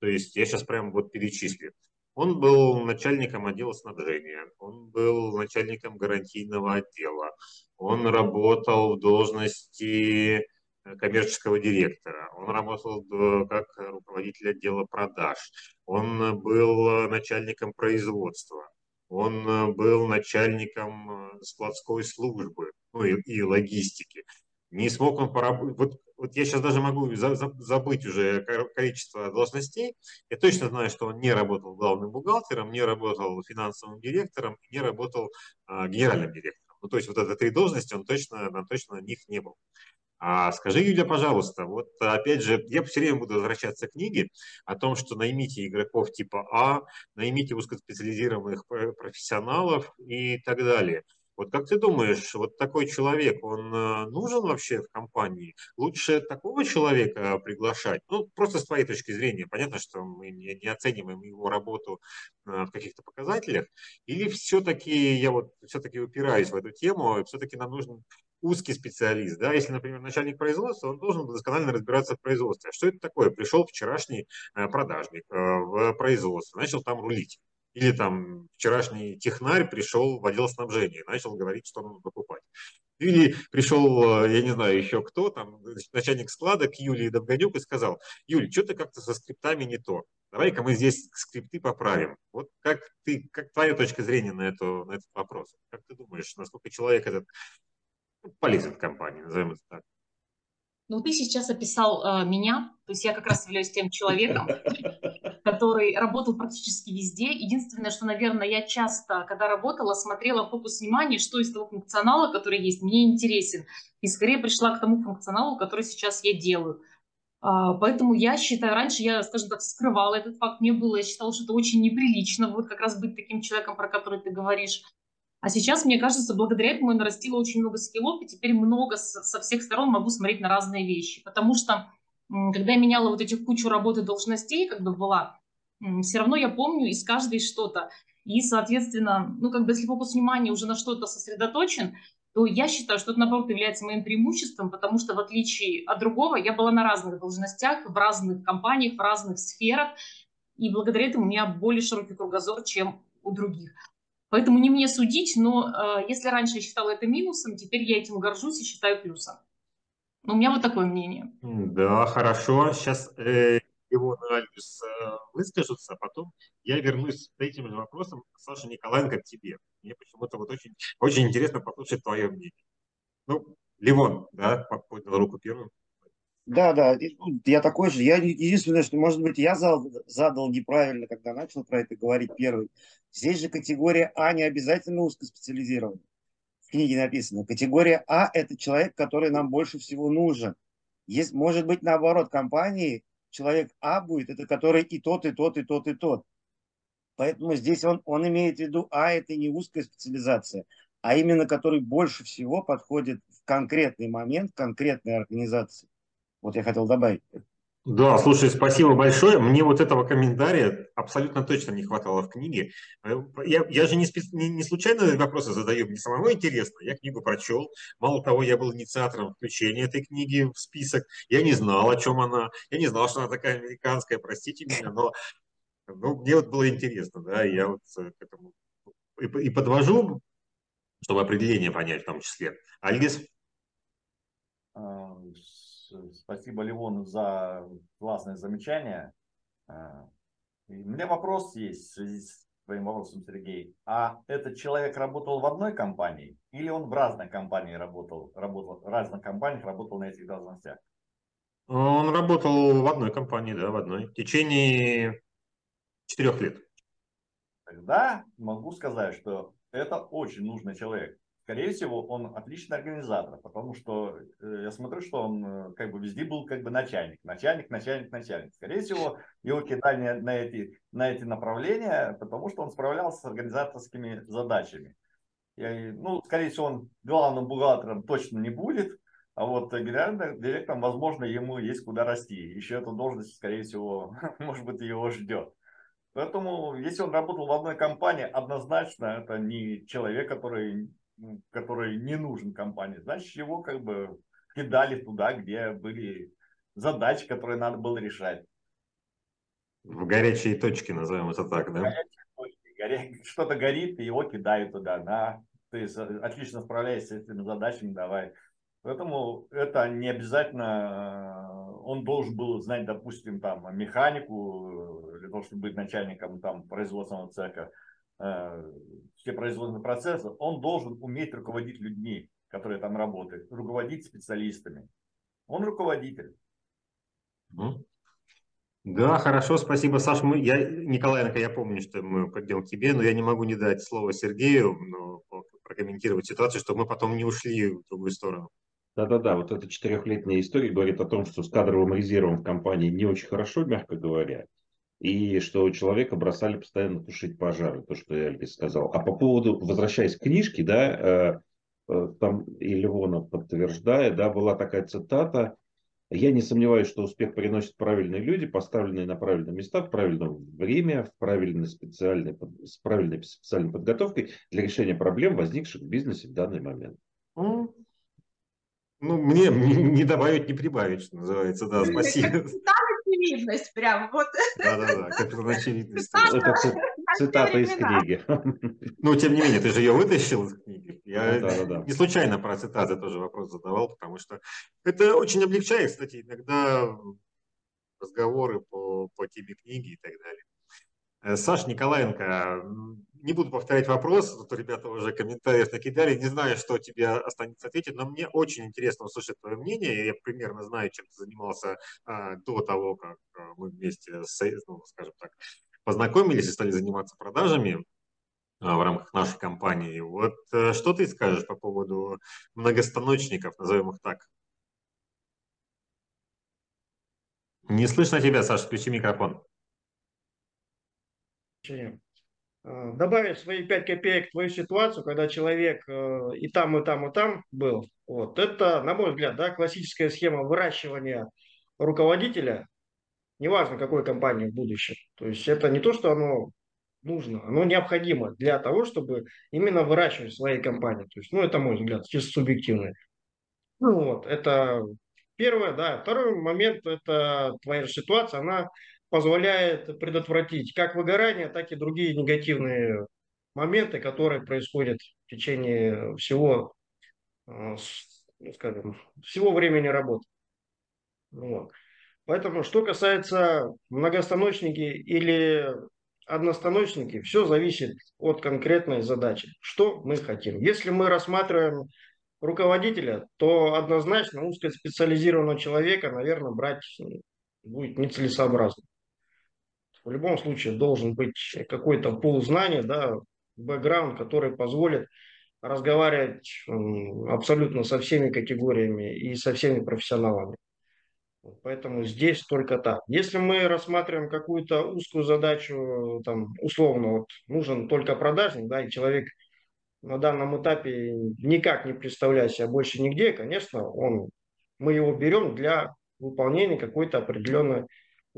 То есть я сейчас прямо вот перечислю. Он был начальником отдела снабжения, он был начальником гарантийного отдела, он работал в должности э, коммерческого директора, он работал как руководитель отдела продаж, он был начальником производства, он был начальником э, складской службы ну, и, и логистики. Не смог он поработать. Вот вот я сейчас даже могу забыть уже количество должностей. Я точно знаю, что он не работал главным бухгалтером, не работал финансовым директором, не работал а, генеральным директором. Ну, то есть вот это три должности, он точно, он точно на них не был. А скажи, Юля, пожалуйста, вот опять же, я все время буду возвращаться к книге о том, что наймите игроков типа А, наймите узкоспециализированных профессионалов и так далее. Вот как ты думаешь, вот такой человек, он э, нужен вообще в компании? Лучше такого человека приглашать? Ну, просто с твоей точки зрения. Понятно, что мы не, оцениваем его работу э, в каких-то показателях. Или все-таки, я вот все-таки упираюсь в эту тему, все-таки нам нужен узкий специалист. Да? Если, например, начальник производства, он должен досконально разбираться в производстве. А что это такое? Пришел вчерашний э, продажник в производство, начал там рулить. Или там вчерашний технарь пришел в отдел снабжения, начал говорить, что нужно покупать. Или пришел, э, я не знаю, еще кто, там, начальник склада к Юлии Довгонюк и сказал, Юль, что-то как-то со скриптами не то. Давай-ка мы здесь скрипты поправим. Вот как ты, как твоя точка зрения на, эту, на этот вопрос? Как ты думаешь, насколько человек этот ну, полезен компании, назовем это так? Ну, ты сейчас описал э, меня, то есть я как раз являюсь тем человеком, который работал практически везде. Единственное, что, наверное, я часто, когда работала, смотрела фокус внимания, что из того функционала, который есть, мне интересен. И скорее пришла к тому функционалу, который сейчас я делаю. А, поэтому я считаю, раньше я, скажем так, скрывала этот факт, мне было, я считала, что это очень неприлично, вот как раз быть таким человеком, про который ты говоришь. А сейчас, мне кажется, благодаря этому я нарастила очень много скиллов, и теперь много со всех сторон могу смотреть на разные вещи. Потому что, когда я меняла вот этих кучу работы должностей, как бы была, все равно я помню из каждой что-то. И, соответственно, ну, как бы если фокус внимания уже на что-то сосредоточен, то я считаю, что это, наоборот, является моим преимуществом, потому что, в отличие от другого, я была на разных должностях, в разных компаниях, в разных сферах, и благодаря этому у меня более широкий кругозор, чем у других. Поэтому не мне судить, но э, если раньше я считала это минусом, теперь я этим горжусь и считаю плюсом. Но у меня вот такое мнение. Да, хорошо. Сейчас э, его Альбис э, выскажутся, а потом я вернусь с этим же вопросом, Саша Николаенко, к тебе. Мне почему-то вот очень, очень интересно послушать твое мнение. Ну, Ливон, да, поднял руку первым. Да, да, ну, я такой же. Я единственное, что, может быть, я задал, задал неправильно, когда начал про это говорить первый. Здесь же категория А не обязательно узкоспециализированная. В книге написано. Категория А – это человек, который нам больше всего нужен. Есть, может быть, наоборот, компании человек А будет, это который и тот, и тот, и тот, и тот. Поэтому здесь он, он имеет в виду А – это не узкая специализация, а именно который больше всего подходит в конкретный момент, конкретной организации. Вот я хотел добавить. Да, слушай, спасибо большое. Мне вот этого комментария абсолютно точно не хватало в книге. Э, я, я же не, спец... не, не случайно вопросы задаю, мне самому интересно. Я книгу прочел. Мало того, я был инициатором включения этой книги в список. Я не знал, о чем она. Я не знал, что она такая американская, простите меня, но ну, мне вот было интересно, да, я вот к этому и, и подвожу, чтобы определение понять в том числе. Альгис? Спасибо, Ливон, за классное замечание. А, у меня вопрос есть в связи с твоим вопросом, Сергей. А этот человек работал в одной компании или он в разных компаниях работал, работал в разных компаниях работал на этих должностях? Он работал в одной компании, да, в одной. В течение четырех лет. Тогда могу сказать, что это очень нужный человек скорее всего, он отличный организатор, потому что э, я смотрю, что он э, как бы везде был как бы начальник, начальник, начальник, начальник. Скорее всего, его кидали на эти, на эти направления, потому что он справлялся с организаторскими задачами. И, ну, скорее всего, он главным бухгалтером точно не будет, а вот генеральным директором, возможно, ему есть куда расти. Еще эта должность, скорее всего, может быть, его ждет. Поэтому, если он работал в одной компании, однозначно это не человек, который который не нужен компании, значит, его как бы кидали туда, где были задачи, которые надо было решать. В горячие точки, назовем это так, да? Что-то горит, и его кидают туда, да. Ты отлично справляешься с этими задачами, давай. Поэтому это не обязательно, э, он должен был знать, допустим, там, механику, для того, чтобы быть начальником там, производственного цеха, э, все производственные процессы, он должен уметь руководить людьми, которые там работают, руководить специалистами. Он руководитель. Да, хорошо, спасибо, Саш. Мы, я, Николаенко, я помню, что мы поддел тебе, но я не могу не дать слово Сергею, но прокомментировать ситуацию, чтобы мы потом не ушли в другую сторону. Да-да-да, вот эта четырехлетняя история говорит о том, что с кадровым резервом в компании не очень хорошо, мягко говоря и что у человека бросали постоянно тушить пожары, то, что я Альгис сказал. А по поводу, возвращаясь к книжке, да, э, э, там и Ливона подтверждает, да, была такая цитата, я не сомневаюсь, что успех приносят правильные люди, поставленные на правильные места, в правильное время, в правильной специальной, с правильной специальной подготовкой для решения проблем, возникших в бизнесе в данный момент. Ну, мне не добавить, не прибавить, что называется, да, спасибо очевидность прям. Вот. Да-да-да, капитан очевидность. Это цитата из книги. Ну, тем не менее, ты же ее вытащил из книги. Я да, да, да. не случайно про цитаты тоже вопрос задавал, потому что это очень облегчает, кстати, иногда разговоры по, по теме книги и так далее. Э, Саш Николаенко, не буду повторять вопрос, тут ребята уже комментариев накидали, не знаю, что тебе останется ответить, но мне очень интересно услышать твое мнение. Я примерно знаю, чем ты занимался а, до того, как а, мы вместе, с, ну, скажем так, познакомились и стали заниматься продажами а, в рамках нашей компании. Вот а, что ты скажешь по поводу многостаночников, назовем их так? Не слышно тебя, Саша, включи микрофон. Э, добавить свои 5 копеек в твою ситуацию, когда человек э, и там, и там, и там был, вот, это, на мой взгляд, да, классическая схема выращивания руководителя, неважно какой компании в будущем. То есть это не то, что оно нужно, оно необходимо для того, чтобы именно выращивать свои компании. То есть, ну, это мой взгляд, чисто субъективный. Ну вот, это первое, да. Второй момент, это твоя ситуация, она позволяет предотвратить как выгорание, так и другие негативные моменты, которые происходят в течение всего, э, ну, скажем, всего времени работы. Вот. Поэтому, что касается многостаночники или одностаночники, все зависит от конкретной задачи. Что мы хотим. Если мы рассматриваем руководителя, то однозначно узкоспециализированного человека, наверное, брать будет нецелесообразно. В любом случае должен быть какой-то пол знаний, да, бэкграунд, который позволит разговаривать абсолютно со всеми категориями и со всеми профессионалами. Поэтому здесь только так. Если мы рассматриваем какую-то узкую задачу, там, условно, вот, нужен только продажник, да, и человек на данном этапе никак не представляет себя больше нигде, конечно, он, мы его берем для выполнения какой-то определенной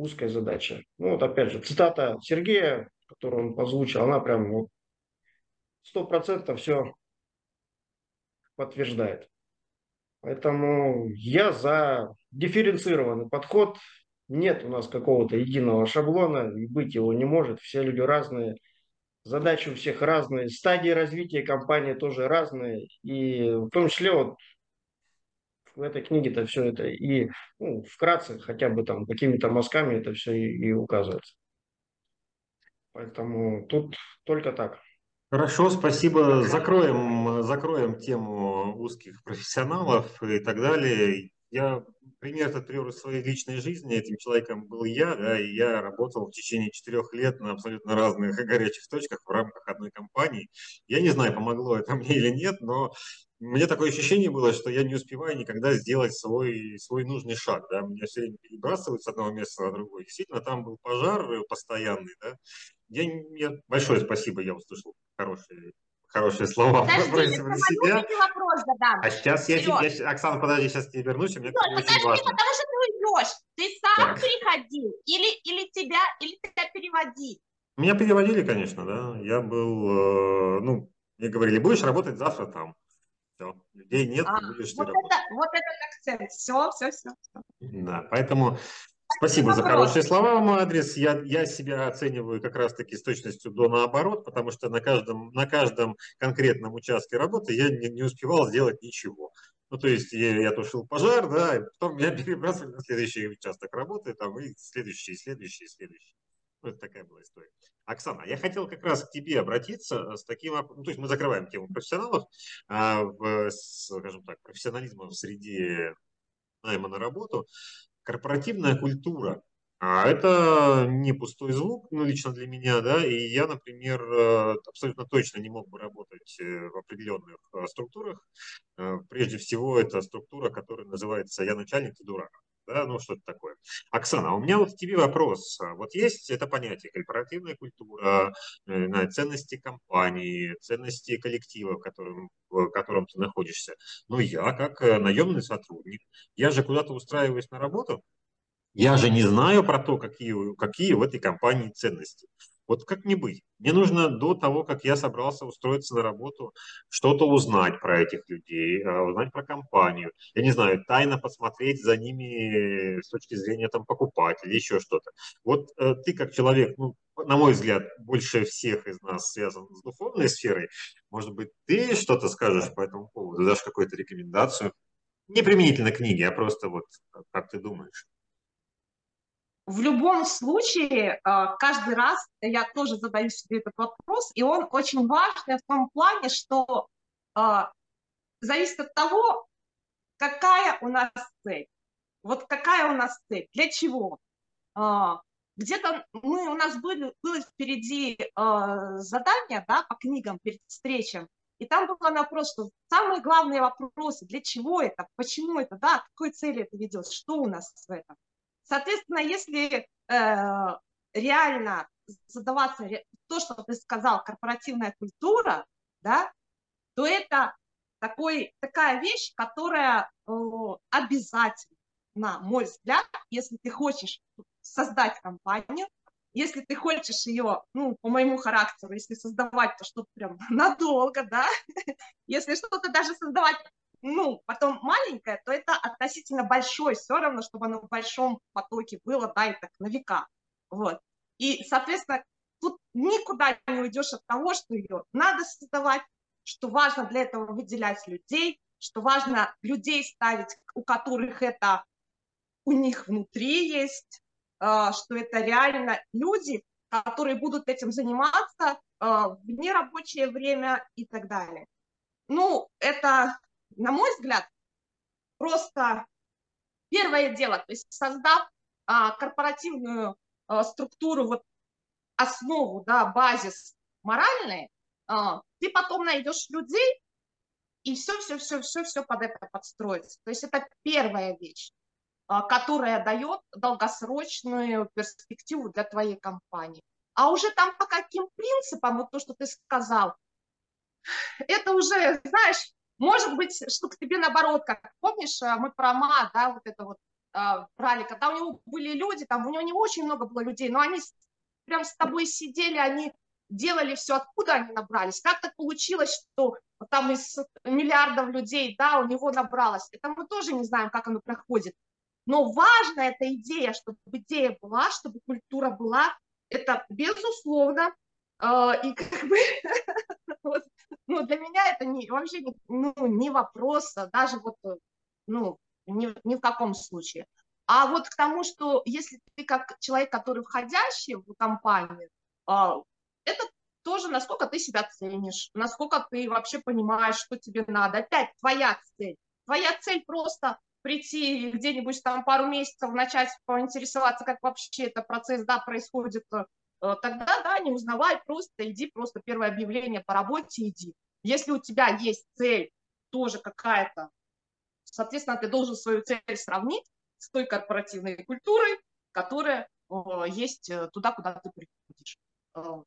узкой задачи. Ну вот опять же, цитата Сергея, которую он озвучил, она прям сто процентов все подтверждает. Поэтому я за дифференцированный подход. Нет у нас какого-то единого шаблона, и быть его не может. Все люди разные, задачи у всех разные, стадии развития компании тоже разные. И в том числе вот в этой книге-то все это и ну, вкратце хотя бы там какими-то мазками это все и, и указывается. Поэтому тут только так. Хорошо, спасибо. Закроем, закроем тему узких профессионалов и так далее. Я пример этот привел своей личной жизни. Этим человеком был я, да, и я работал в течение четырех лет на абсолютно разных горячих точках в рамках одной компании. Я не знаю, помогло это мне или нет, но мне такое ощущение было, что я не успеваю никогда сделать свой, свой нужный шаг. Да? Меня все время перебрасывают с одного места на другое. Действительно, там был пожар постоянный. Да? Я, я, большое спасибо, я услышал хорошие, хорошие слова подожди, про, про себя. Вопрос задам. А сейчас я, я, Оксана, подожди, сейчас тебе вернусь, у меня Нет, очень подожди, важно. потому что ты уйдешь. Ты сам так. приходил или, или тебя, или тебя переводили? Меня переводили, конечно, да. Я был, э, ну, мне говорили, будешь работать завтра там. Все, людей нет, а, будешь вот, это, вот этот акцент. Все, все, все. Да, поэтому Спасибо за хорошие слова в мой адрес. Я, я себя оцениваю как раз-таки с точностью до наоборот, потому что на каждом, на каждом конкретном участке работы я не, не успевал сделать ничего. Ну, то есть я, я тушил пожар, да, и потом меня перебрасывали на следующий участок работы, там, и следующий, следующий, следующий. Вот такая была история. Оксана, я хотел как раз к тебе обратиться с таким, ну, то есть мы закрываем тему профессионалов, а в, скажем так, профессионализма в среде найма на работу. Корпоративная культура а это не пустой звук, ну, лично для меня, да, и я, например, э, абсолютно точно не мог бы работать э, в определенных э, структурах. Прежде всего, это структура, которая называется «я начальник, ты дурак» да, ну что-то такое. Оксана, у меня вот к тебе вопрос. Вот есть это понятие корпоративная культура, э, ценности компании, ценности коллектива, в котором, в котором ты находишься. Но я, как э, наемный сотрудник, я же куда-то устраиваюсь на работу, я же не знаю про то, какие, какие в этой компании ценности. Вот как мне быть? Мне нужно до того, как я собрался устроиться на работу, что-то узнать про этих людей, э, узнать про компанию. Я не знаю, тайно посмотреть за ними с точки зрения там, покупателей, еще что-то. Вот э, ты как человек, ну, на мой взгляд, больше всех из нас связан с духовной сферой. Может быть, ты что-то скажешь по этому поводу, дашь какую-то рекомендацию? Не применительно книги, а просто вот как ты думаешь? В любом случае, а, каждый раз я тоже задаю себе этот вопрос, и он очень важный в том плане, что а, зависит от того, какая у нас цель. Вот какая у нас цель, для чего? А, где-то мы, у нас были, было впереди задание да, по книгам перед встречей, и там был вопрос, что самые главные вопросы, для чего это, почему это, да, к какой цели это ведет, что у нас в этом. Соответственно, если э, реально задаваться то, что ты сказал, корпоративная культура, да, то это такой, такая вещь, которая э, обязательно, на мой взгляд, если ты хочешь создать компанию, если ты хочешь ее, ну, по моему характеру, если создавать, то что-то прям надолго, да, если что-то даже создавать ну, потом маленькое, то это относительно большой, все равно, чтобы оно в большом потоке было, да, и так на века, вот. И, соответственно, тут никуда не уйдешь от того, что ее надо создавать, что важно для этого выделять людей, что важно людей ставить, у которых это у них внутри есть, а, что это реально люди, которые будут этим заниматься а, в нерабочее время и так далее. Ну, это, на мой взгляд, просто первое дело, то есть создав а, корпоративную а, структуру, вот основу, да, базис моральный, а, ты потом найдешь людей, и все-все-все-все-все под это подстроится. То есть это первая вещь, а, которая дает долгосрочную перспективу для твоей компании. А уже там по каким принципам, вот то, что ты сказал, это уже, знаешь, может быть, что к тебе наоборот, как помнишь, а, мы про ма, да, вот это вот а, брали, когда у него были люди, там у него не очень много было людей, но они прям с тобой сидели, они делали все, откуда они набрались, как так получилось, что там из миллиардов людей, да, у него набралось. Это мы тоже не знаем, как оно проходит. Но важна эта идея, чтобы идея была, чтобы культура была, это безусловно. Э, и как бы, вот, ну, для меня это не, вообще не, ну, не вопрос, а даже вот, ну, ни, ни в каком случае. А вот к тому, что если ты как человек, который входящий в компанию, а, это тоже насколько ты себя ценишь, насколько ты вообще понимаешь, что тебе надо. Опять твоя цель. Твоя цель просто прийти где-нибудь там пару месяцев, начать поинтересоваться, как вообще этот процесс да, происходит, э, тогда да, не узнавай, просто иди, просто первое объявление по работе иди. Если у тебя есть цель тоже какая-то, соответственно, ты должен свою цель сравнить с той корпоративной культурой, которая есть э, туда, куда ты приходишь. Э,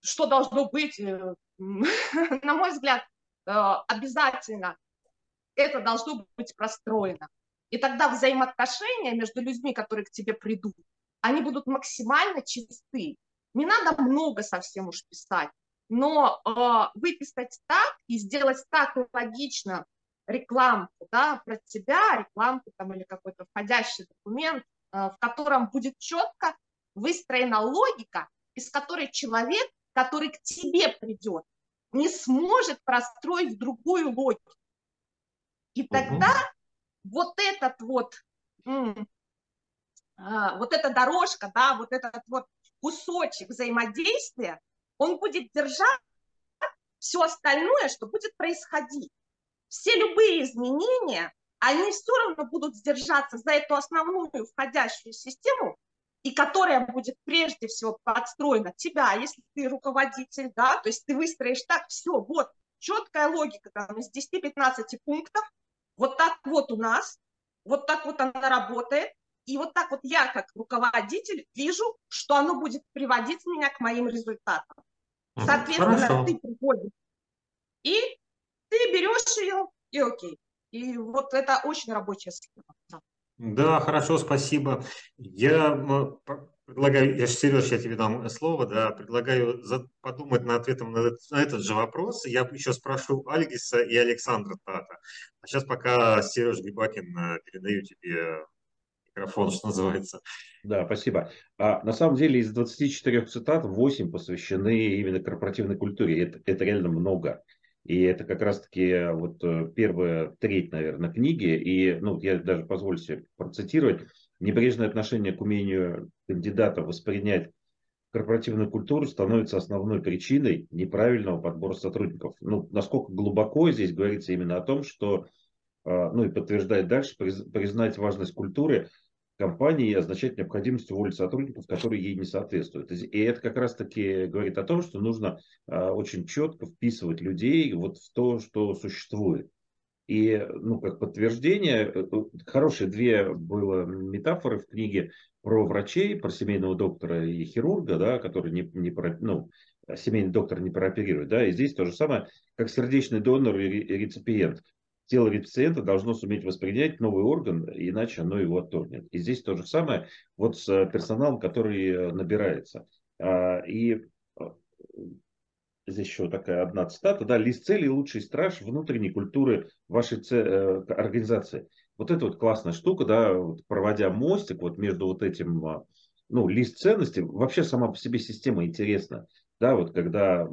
что должно быть, э, на мой взгляд, обязательно это должно быть простроено. И тогда взаимоотношения между людьми, которые к тебе придут, они будут максимально чисты. Не надо много совсем уж писать, но э, выписать так и сделать так логично рекламку да, про тебя, рекламку там, или какой-то входящий документ, э, в котором будет четко выстроена логика, из которой человек, который к тебе придет, не сможет простроить другую логику. И тогда угу. вот этот вот, а, вот эта дорожка, да, вот этот вот кусочек взаимодействия, он будет держать все остальное, что будет происходить. Все любые изменения, они все равно будут сдержаться за эту основную входящую систему, и которая будет прежде всего подстроена тебя, если ты руководитель, да, то есть ты выстроишь так, все, вот, четкая логика там из 10-15 пунктов, вот так вот у нас, вот так вот она работает, и вот так вот я, как руководитель, вижу, что оно будет приводить меня к моим результатам. Соответственно, Хорошо. ты приходишь и ты берешь ее и окей. И вот это очень рабочая схема. Да, хорошо, спасибо. Я предлагаю, я, Сереж, я тебе дам слово, да, предлагаю подумать над ответом на этот, на этот же вопрос. Я еще спрошу Альгиса и Александра Тата. А сейчас пока Сереж Грибакин э, передаю тебе микрофон, что называется. Да, спасибо. А, на самом деле из 24 цитат 8 посвящены именно корпоративной культуре. Это, это реально много. И это как раз-таки э, вот э, первая треть, наверное, книги. И ну, я даже позволю себе процитировать. Небрежное отношение к умению кандидата воспринять корпоративную культуру становится основной причиной неправильного подбора сотрудников. Ну, насколько глубоко здесь говорится именно о том, что, ну и подтверждает дальше, признать важность культуры компании означает необходимость уволить сотрудников, которые ей не соответствуют. И это как раз таки говорит о том, что нужно а, очень четко вписывать людей вот в то, что существует. И, ну, как подтверждение, э, хорошие две было метафоры в книге про врачей, про семейного доктора и хирурга, да, который не, не ну, семейный доктор не прооперирует, да, и здесь то же самое, как сердечный донор и реципиент тело реципиента должно суметь воспринять новый орган, иначе оно его отторгнет. И здесь то же самое вот с э, персоналом, который э, набирается. А, и э, здесь еще такая одна цитата, да, лист цели – лучший страж внутренней культуры вашей организации. Вот это вот классная штука, да, проводя мостик вот между вот этим, ну, лист ценностей, вообще сама по себе система интересна, да, вот когда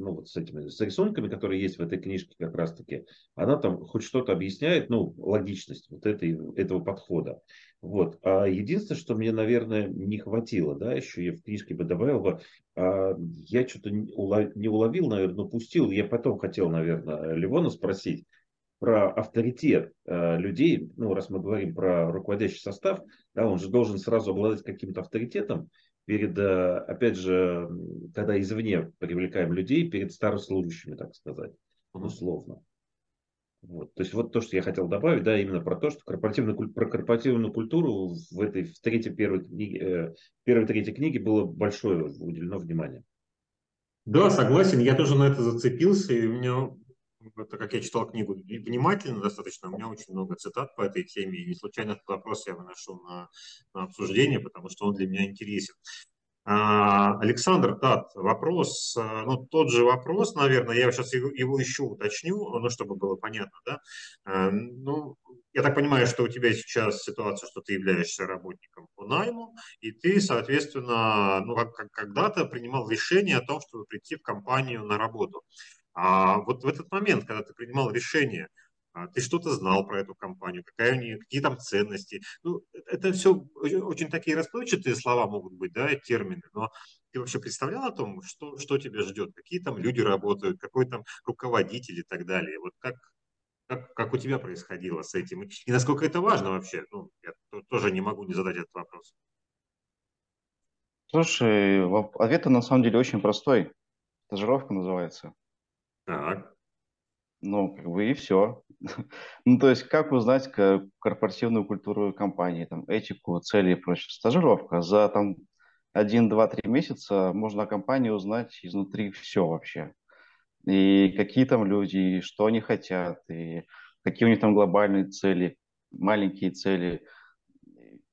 ну, вот с этими с рисунками, которые есть в этой книжке как раз-таки, она там хоть что-то объясняет, ну, логичность вот этой, этого подхода. Вот. А единственное, что мне, наверное, не хватило, да, еще я в книжке бы добавил бы, а, я что-то не уловил, наверное, упустил. Я потом хотел, наверное, Ливона спросить про авторитет э, людей, ну, раз мы говорим про руководящий состав, да, он же должен сразу обладать каким-то авторитетом, перед, э, опять же, когда извне привлекаем людей, перед старослужащими, так сказать, условно. Вот. То есть вот то, что я хотел добавить, да, именно про то, что корпоративную, про корпоративную культуру в этой в третьей, первой, книге, э, первой, третьей книге было большое уделено внимание. Да, согласен, я тоже на это зацепился, и у меня это как я читал книгу внимательно достаточно, у меня очень много цитат по этой теме, и не случайно этот вопрос я выношу на, на обсуждение, потому что он для меня интересен. А, Александр, да, вопрос, а, ну, тот же вопрос, наверное, я сейчас его, его еще уточню, ну, чтобы было понятно, да. А, ну, я так понимаю, что у тебя сейчас ситуация, что ты являешься работником по найму, и ты, соответственно, ну, как когда-то принимал решение о том, чтобы прийти в компанию на работу. А вот в этот момент, когда ты принимал решение, а, ты что-то знал про эту компанию, какая у нее, какие там ценности. Ну, это все очень такие расплывчатые слова могут быть, да, термины, но ты вообще представлял о том, что, что тебя ждет, какие там люди работают, какой там руководитель и так далее. Вот как, как, как у тебя происходило с этим? И насколько это важно вообще? Ну, я тоже не могу не задать этот вопрос. Слушай, ответ на самом деле очень простой. Стажировка называется. Так. Ну, как бы и все. ну, то есть, как узнать корпоративную культуру компании, там, этику, цели и прочее. Стажировка. За там один, два, три месяца можно о компании узнать изнутри все вообще. И какие там люди, и что они хотят, и какие у них там глобальные цели, маленькие цели.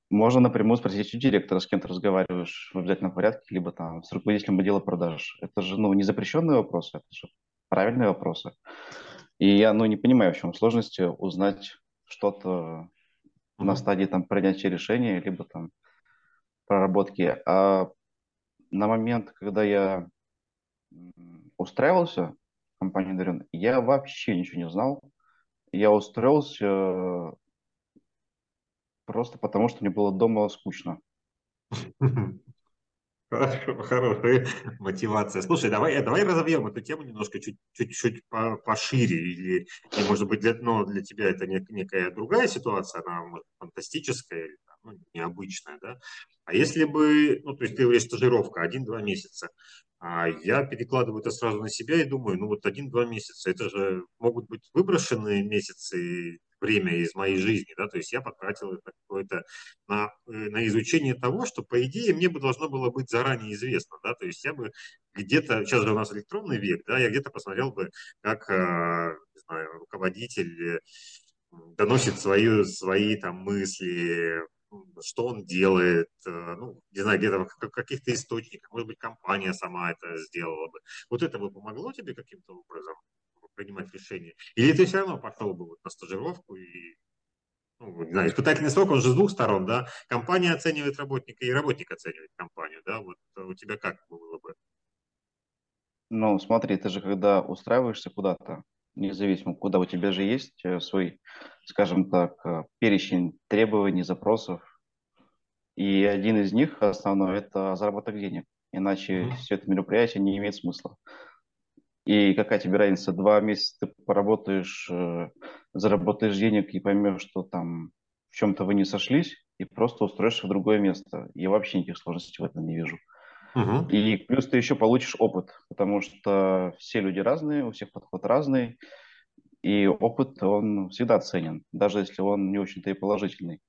Можно напрямую спросить у директора, с кем ты разговариваешь в обязательном порядке, либо там с руководителем отдела продаж. Это же ну, не запрещенный вопрос, это же правильные вопросы. И я ну, не понимаю, в чем сложности узнать что-то mm-hmm. на стадии там, принятия решения, либо там проработки. А на момент, когда я устраивался в компанию Дарен, я вообще ничего не знал. Я устроился просто потому, что мне было дома скучно. Хорошо, хорошая мотивация. Слушай, давай, давай разовьем эту тему немножко чуть-чуть пошире. Или, или, может быть, для, ну, для тебя это некая другая ситуация, она может, фантастическая или ну, необычная, да? А если бы, ну, то есть ты говоришь стажировка, один-два месяца, а я перекладываю это сразу на себя и думаю, ну вот один-два месяца, это же могут быть выброшенные месяцы время из моей жизни, да, то есть я потратил это какое-то на, э, на изучение того, что, по идее, мне бы должно было быть заранее известно, да, то есть я бы где-то, сейчас же у нас электронный век, да, я где-то посмотрел бы, как, а, не знаю, руководитель доносит свои, свои там мысли, что он делает, э, ну, не знаю, где-то в каких-то источниках, может быть, компания сама это сделала бы. Вот это бы помогло тебе каким-то образом? Принимать решения? Или ты все равно пошел бы вот на стажировку и ну, не знаю, испытательный срок, он же с двух сторон, да? Компания оценивает работника и работник оценивает компанию, да? Вот у тебя как было бы? Ну, смотри, ты же когда устраиваешься куда-то, независимо, куда у тебя же есть э, свой, скажем так, э, перечень требований, запросов, и один из них основной – это заработок денег. Иначе mm-hmm. все это мероприятие не имеет смысла. И какая тебе разница, два месяца ты поработаешь, э, заработаешь денег и поймешь, что там в чем-то вы не сошлись, и просто устроишься в другое место. Я вообще никаких сложностей в этом не вижу. Угу. И плюс ты еще получишь опыт, потому что все люди разные, у всех подход разный, и опыт, он всегда ценен, даже если он не очень-то и положительный.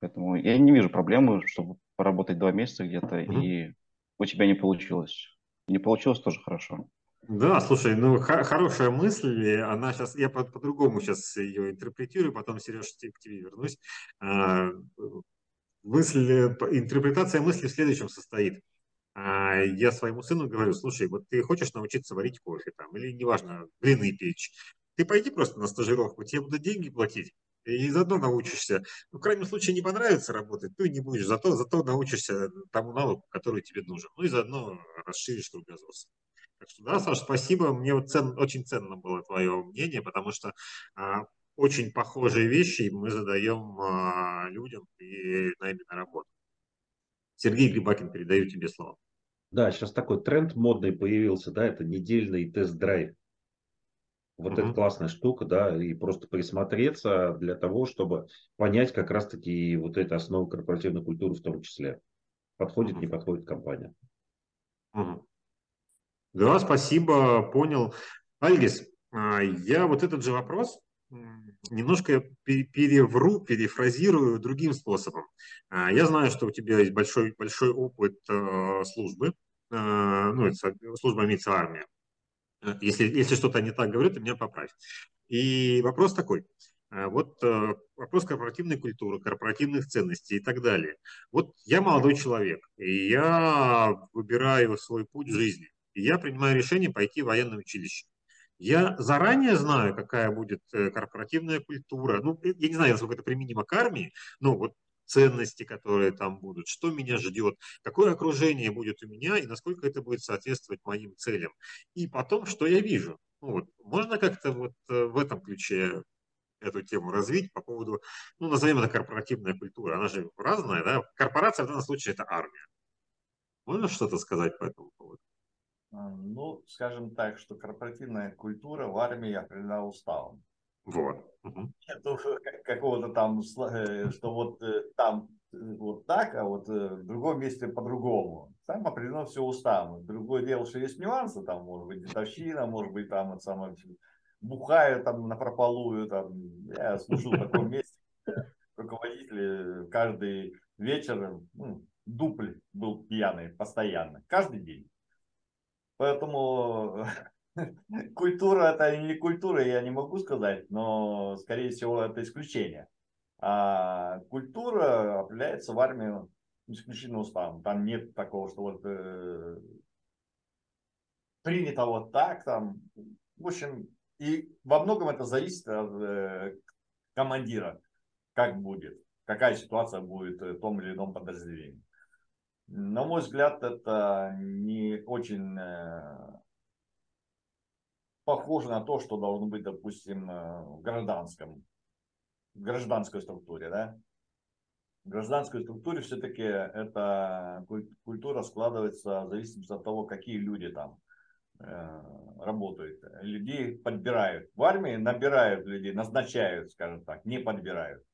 Поэтому я не вижу проблемы, чтобы поработать два месяца где-то, угу. и у тебя не получилось. Не получилось тоже хорошо. Да, слушай, ну хорошая мысль, она сейчас, я по- по-другому сейчас ее интерпретирую, потом, Сереж, к тебе вернусь. А, мысль, интерпретация мысли в следующем состоит. А, я своему сыну говорю, слушай, вот ты хочешь научиться варить кофе там, или неважно, блины печь, ты пойди просто на стажировку, тебе будут деньги платить, и заодно научишься. Ну, в крайнем случае, не понравится работать, и не будешь, зато, зато научишься тому навыку, который тебе нужен. Ну и заодно расширишь кругозор. Так что да, Саша, спасибо. Мне вот цен, очень ценно было твое мнение, потому что а, очень похожие вещи мы задаем а, людям при найме на работу. Сергей Грибакин, передаю тебе слово. Да, сейчас такой тренд модный появился, да, это недельный тест-драйв. Вот Мгм. это классная штука, да, и просто присмотреться для того, чтобы понять как раз-таки вот эту основу корпоративной культуры в том числе. Подходит, не Мгм. подходит компания. Мгм. Да, спасибо, понял. Альгис, а, я вот этот же вопрос немножко пе- перевру, перефразирую другим способом. А, Я знаю, что у тебя есть большой, большой опыт э, службы, ну, служба имеется армия. Если, если что-то не так говорю, ты меня поправь. И вопрос такой. А, Вот вопрос корпоративной культуры, корпоративных ценностей и так далее. Вот я молодой человек, и я выбираю свой путь в жизни. И я принимаю решение пойти в военное училище. Я заранее знаю, какая будет э, корпоративная культура. Ну, я не знаю, насколько это применимо к армии, но вот ценности, которые там будут, что меня ждет, какое окружение будет у меня и насколько это будет соответствовать моим целям. И потом, что я вижу. Ну, вот, можно как-то вот э, в этом ключе эту тему развить по поводу, ну, назовем это корпоративная культура. Она же разная, да? Корпорация в данном случае это армия. Можно что-то сказать по этому поводу? Ну, скажем так, что корпоративная культура в армии определена уставом. Вот. Нету как- какого-то там, э, что вот э, там э, вот так, а вот в другом месте по-другому. Там определено все уставом. Другое дело, что есть нюансы, там может быть детовщина, может быть там вот самое, бухаю там на прополую, там, я служил в таком месте, где руководитель каждый вечер, ну, дупль был пьяный постоянно, каждый день. Поэтому культура это не культура, я не могу сказать, но скорее всего это исключение. А культура определяется в армии исключительно уставом. Там нет такого, что вот э, принято вот так там. В общем, и во многом это зависит от э, командира, как будет, какая ситуация будет в том или ином подразделении. На мой взгляд, это не очень э, похоже на то, что должно быть, допустим, э, в гражданском, в гражданской структуре, да. В гражданской структуре все-таки эта куль- культура складывается в зависимости от того, какие люди там э, работают. Людей подбирают. В армии набирают людей, назначают, скажем так, не подбирают.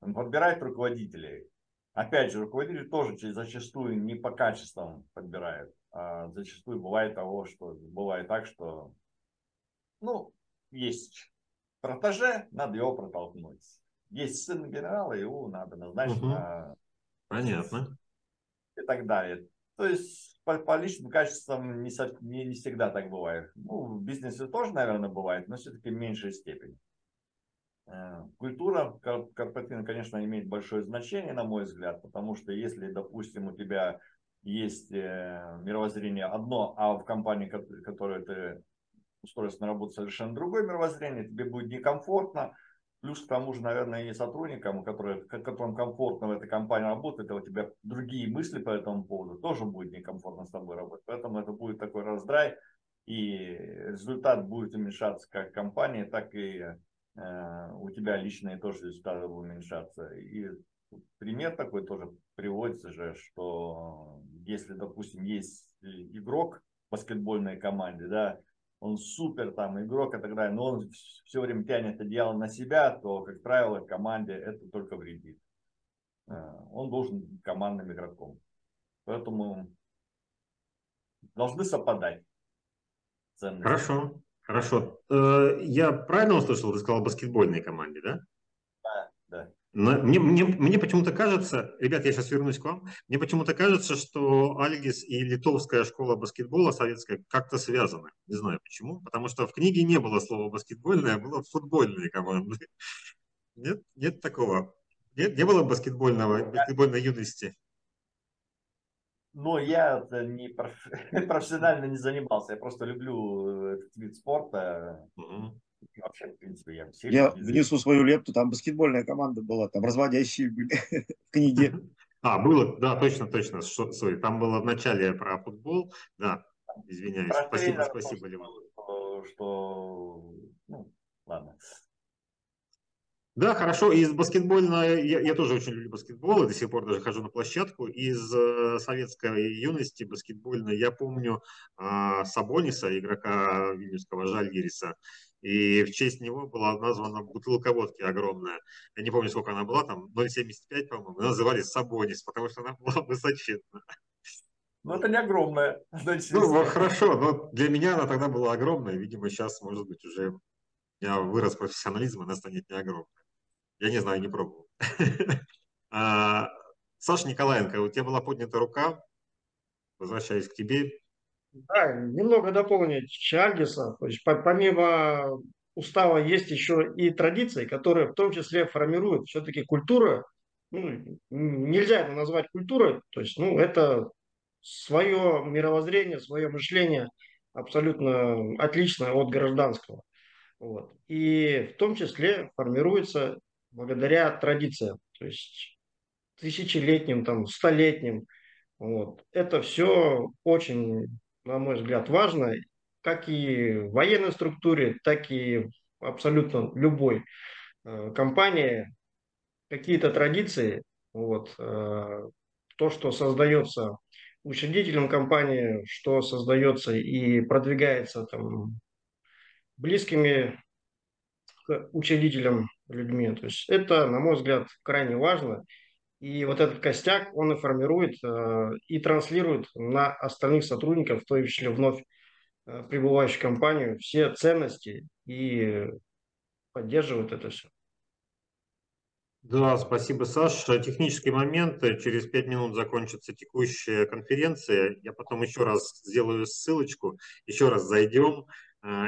Подбирают руководителей. Опять же, руководители тоже зачастую не по качествам подбирают. А зачастую бывает того, что бывает так, что ну, есть протеже, надо его протолкнуть. Есть сын генерала, его надо назначить Мгм. на Понятно. и так далее. То есть по, по личным качествам не, не, не всегда так бывает. Ну, в бизнесе тоже, наверное, бывает, но все-таки в меньшей степени. Э, Культура корпоративная, конечно, имеет большое значение, на мой взгляд, потому что если, допустим, у тебя есть э, мировоззрение одно, а в компании, ко- которую ты устроился на работу, совершенно другое мировоззрение, тебе будет некомфортно, Плюс к тому же, наверное, и сотрудникам, которые, которым комфортно в этой компании работать, а у тебя другие мысли по этому поводу, тоже будет некомфортно с тобой работать. Поэтому это будет такой раздрай, и результат будет уменьшаться как компании, так и у тебя личные тоже результаты будут уменьшаться. И пример такой тоже приводится же, что если, допустим, есть игрок в баскетбольной команде, да, он супер там игрок и так далее, но он все время тянет одеяло на себя, то, как правило, команде это только вредит. Э, Он должен быть командным игроком. Поэтому должны совпадать ценности. Хорошо, хорошо. Э, Я правильно услышал, ты сказал о баскетбольной команде, да? Да, да. Но Мне, мне, мне почему-то кажется, ребят, я сейчас вернусь к вам, мне почему-то кажется, что Альгис и литовская школа баскетбола советская как-то связаны. Не знаю почему, потому что в книге не было слова баскетбольная, было футбольные команды. Нет, нет такого. Нет, не было баскетбольного, баскетбольной юности. Но я это не проф- профессионально не занимался, я просто люблю этот вид спорта. И вообще, в принципе, я все Я внесу свою лепту, там баскетбольная команда была, там разводящие были в книге. А, было, да, точно, точно. Шо- Sorry, там было в начале про футбол, да. Извиняюсь. Про Спасибо, спасибо, было, что, что, ну, ладно. Да, хорошо. Из баскетбольной, я, я тоже очень люблю баскетбол, и до сих пор даже хожу на площадку. Из э, советской юности баскетбольной я помню э, Сабониса, игрока Вильнюсского Жальгириса, и в честь него была названа бутылка водки огромная. Я не помню, сколько она была, там 0,75, по-моему. Называли Сабонис, потому что она была высоченная. Ну, это не огромная. Значит, Ну, хорошо, но для меня она тогда была огромная. Видимо, сейчас, может быть, уже у меня вырос профессионализм, она станет не огромной. Я не знаю, не пробовал. А, Саша Николаенко, у тебя была поднята рука. Возвращаюсь к тебе. Да, немного дополнить Чальгиса. То есть по- помимо устава есть еще и традиции, которые в том числе формируют все-таки культура. Ну, нельзя это назвать культурой. То есть, ну, это свое мировоззрение, свое мышление абсолютно отличное от гражданского. Вот. И в том числе формируется благодаря традициям, то есть тысячелетним, там, столетним. Вот. Это все очень, на мой взгляд, важно, как и в военной структуре, так и абсолютно любой э, компании. Какие-то традиции, вот, э, то, что создается учредителем компании, что создается и продвигается там близкими к учредителям людьми. То есть это, на мой взгляд, крайне важно. И вот этот костяк, он и формирует э, и транслирует на остальных сотрудников, в том числе вновь э, прибывающую компанию, все ценности и поддерживает это все. Да, спасибо, Саша. Технический момент. Через пять минут закончится текущая конференция. Я потом еще раз сделаю ссылочку, еще раз зайдем,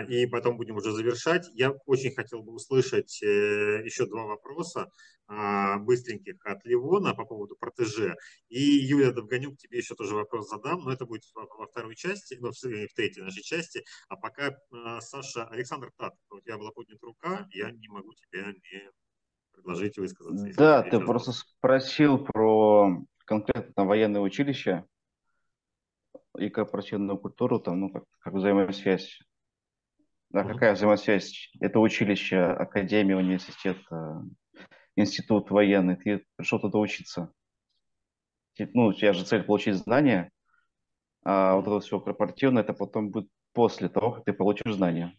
и потом будем уже завершать. Я очень хотел бы услышать э, еще два вопроса а, быстреньких от Ливона по поводу протеже. И, Юлия Довганюк, тебе еще тоже вопрос задам, но это будет во второй части, ну, в третьей нашей части. А пока, а, Саша, Александр Тат, у тебя была поднята рука, я не могу тебя не предложить высказаться. Да, ты просто спросил про конкретно там военное училище и корпоративную культуру, там, ну, как, как взаимосвязь. Да, какая взаимосвязь? Это училище, академия, университет, э, институт военный. Ты пришел туда учиться. Ну, у тебя же цель получить знания, а вот это все корпоративное, это потом будет после того, как ты получишь знания.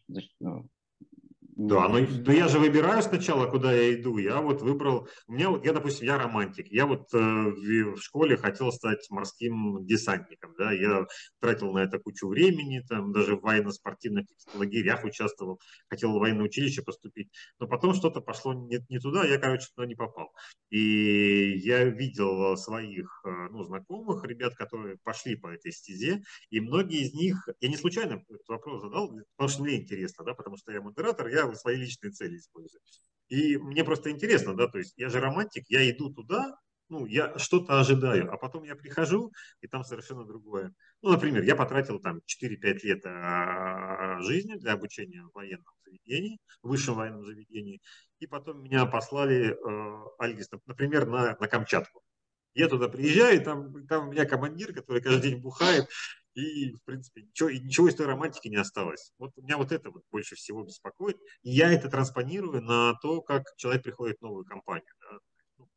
Ну, Да, но, но я же выбираю сначала, куда я иду. Я вот выбрал, у меня вот, я, допустим, я романтик. Я вот э, в, в школе хотел стать морским десантником, да, я тратил на это кучу времени, там даже в военно-спортивных лагерях участвовал, хотел в военное училище поступить, но потом что-то пошло не, не туда, я, короче, туда не попал. И я видел своих, э, ну, знакомых, ребят, которые пошли по этой стезе, и многие из них, я не случайно этот вопрос задал, потому что мне интересно, да, потому что я модератор, я свои личные цели использую. И мне просто интересно, да, то есть я же романтик, я иду туда, ну, я что-то ожидаю, а потом я прихожу, и там совершенно другое. Ну, например, я потратил там 4-5 лет а, жизни для обучения в военном заведении, в высшем военном заведении, и потом меня послали, э, Альгис, например, на, на Камчатку. Я туда приезжаю, и там, там у меня командир, который каждый день бухает, и, в принципе, ничего, и ничего из той романтики не осталось. Вот меня вот это вот больше всего беспокоит. И я это транспонирую на то, как человек приходит в новую компанию. да. Ну,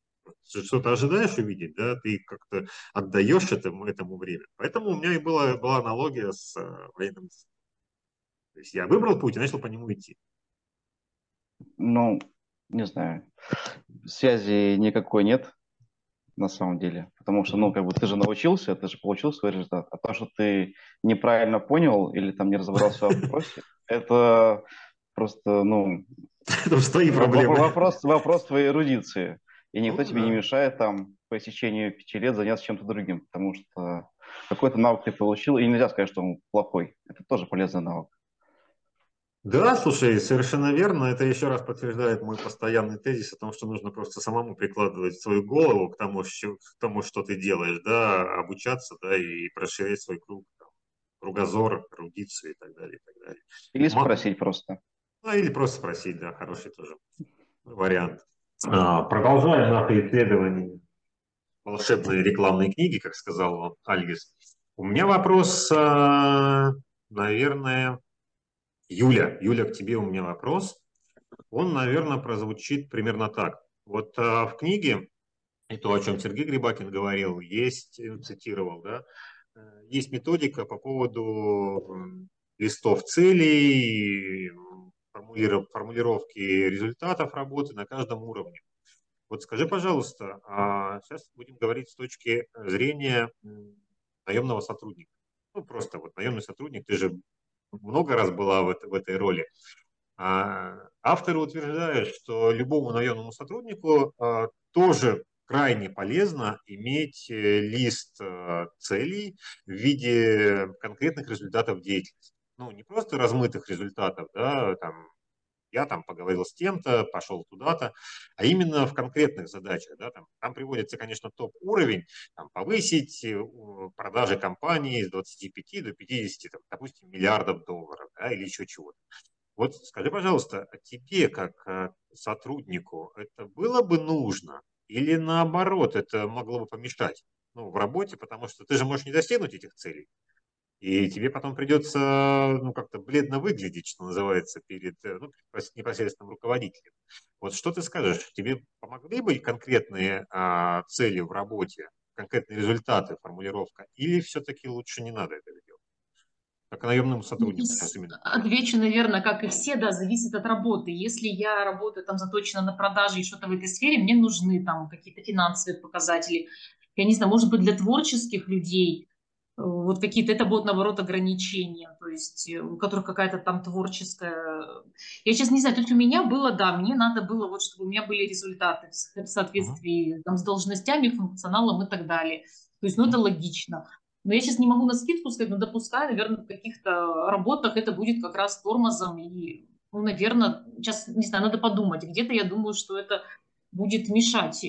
Что-то ожидаешь увидеть, да, ты как-то отдаешь этому, этому время. Поэтому у меня и была, была аналогия с э, военным. То есть я выбрал путь и начал по нему идти. Ну, не знаю. Связи никакой нет на самом деле. Потому что, ну, как бы ты же научился, ты же получил свой результат. А то, что ты неправильно понял или там не разобрался в вопросе, это просто, ну, Это уж твои во- проблемы. вопрос, вопрос твоей эрудиции. И никто Ну тебе не да. мешает там по истечению пяти лет заняться чем-то другим, потому что какой-то навык ты получил, и нельзя сказать, что он плохой. Это тоже полезный навык. Да, слушай, совершенно верно. Это еще раз подтверждает мой постоянный тезис о том, что нужно просто самому прикладывать свою голову к тому, что, к тому, что ты делаешь, да, обучаться, да, и расширять свой круг, там, кругозор, эрудицию и так далее, и так далее. Или спросить просто. Ну, или просто спросить, да, хороший тоже вариант. А, Продолжаем наше исследование волшебной рекламной книги, как сказал Альгис. У меня вопрос, а, наверное, Юля. Юля, к тебе у меня вопрос. Он, наверное, прозвучит примерно так. Вот а, в книге, и то, о чем Сергей Грибакин говорил, есть, э, цитировал, да, э, есть методика по поводу листов целей, формулировки результатов работы на каждом уровне. Вот скажи, пожалуйста, а сейчас будем говорить с точки зрения наемного сотрудника. Ну, просто вот наемный сотрудник, ты же много раз была в, в этой роли. А авторы утверждают, что любому наемному сотруднику а, тоже крайне полезно иметь э, лист а, целей в виде конкретных результатов деятельности. Ну, не просто размытых результатов, да, там, я там поговорил с тем-то, пошел туда-то, а именно в конкретных задачах. Да, там, там приводится, конечно, топ-уровень, там, повысить э, продажи компании с 25 до 50, там, допустим, миллиардов долларов да, или еще чего-то. Вот скажи, пожалуйста, а тебе как э, сотруднику это было бы нужно или наоборот это могло бы помешать ну, в работе, потому что ты же можешь не достигнуть этих целей. И тебе потом придется ну, как-то бледно выглядеть, что называется, перед э, ну, непосредственным руководителем. Вот что ты скажешь? Тебе помогли бы конкретные а, цели в работе, конкретные результаты, формулировка, или все-таки лучше не надо это делать? Как наемному сотруднику. Отвечу, наверное, как и все, да, зависит от работы. Если я работаю там заточена на продажи и что-то в этой сфере, мне нужны там какие-то финансовые показатели. Я не знаю, может быть, для творческих людей вот какие-то, это будут, наоборот, ограничения, то есть э, у которых какая-то там творческая... Я сейчас не знаю, тут у меня было, да, мне надо было, вот, чтобы у меня были результаты в соответствии uh-huh. там, с должностями, функционалом и так далее. То есть, ну, это логично. Но я сейчас не могу на скидку сказать, но допускаю, наверное, в каких-то работах это будет как раз тормозом. И, ну, наверное, сейчас, не знаю, надо подумать. Где-то я думаю, что это будет мешать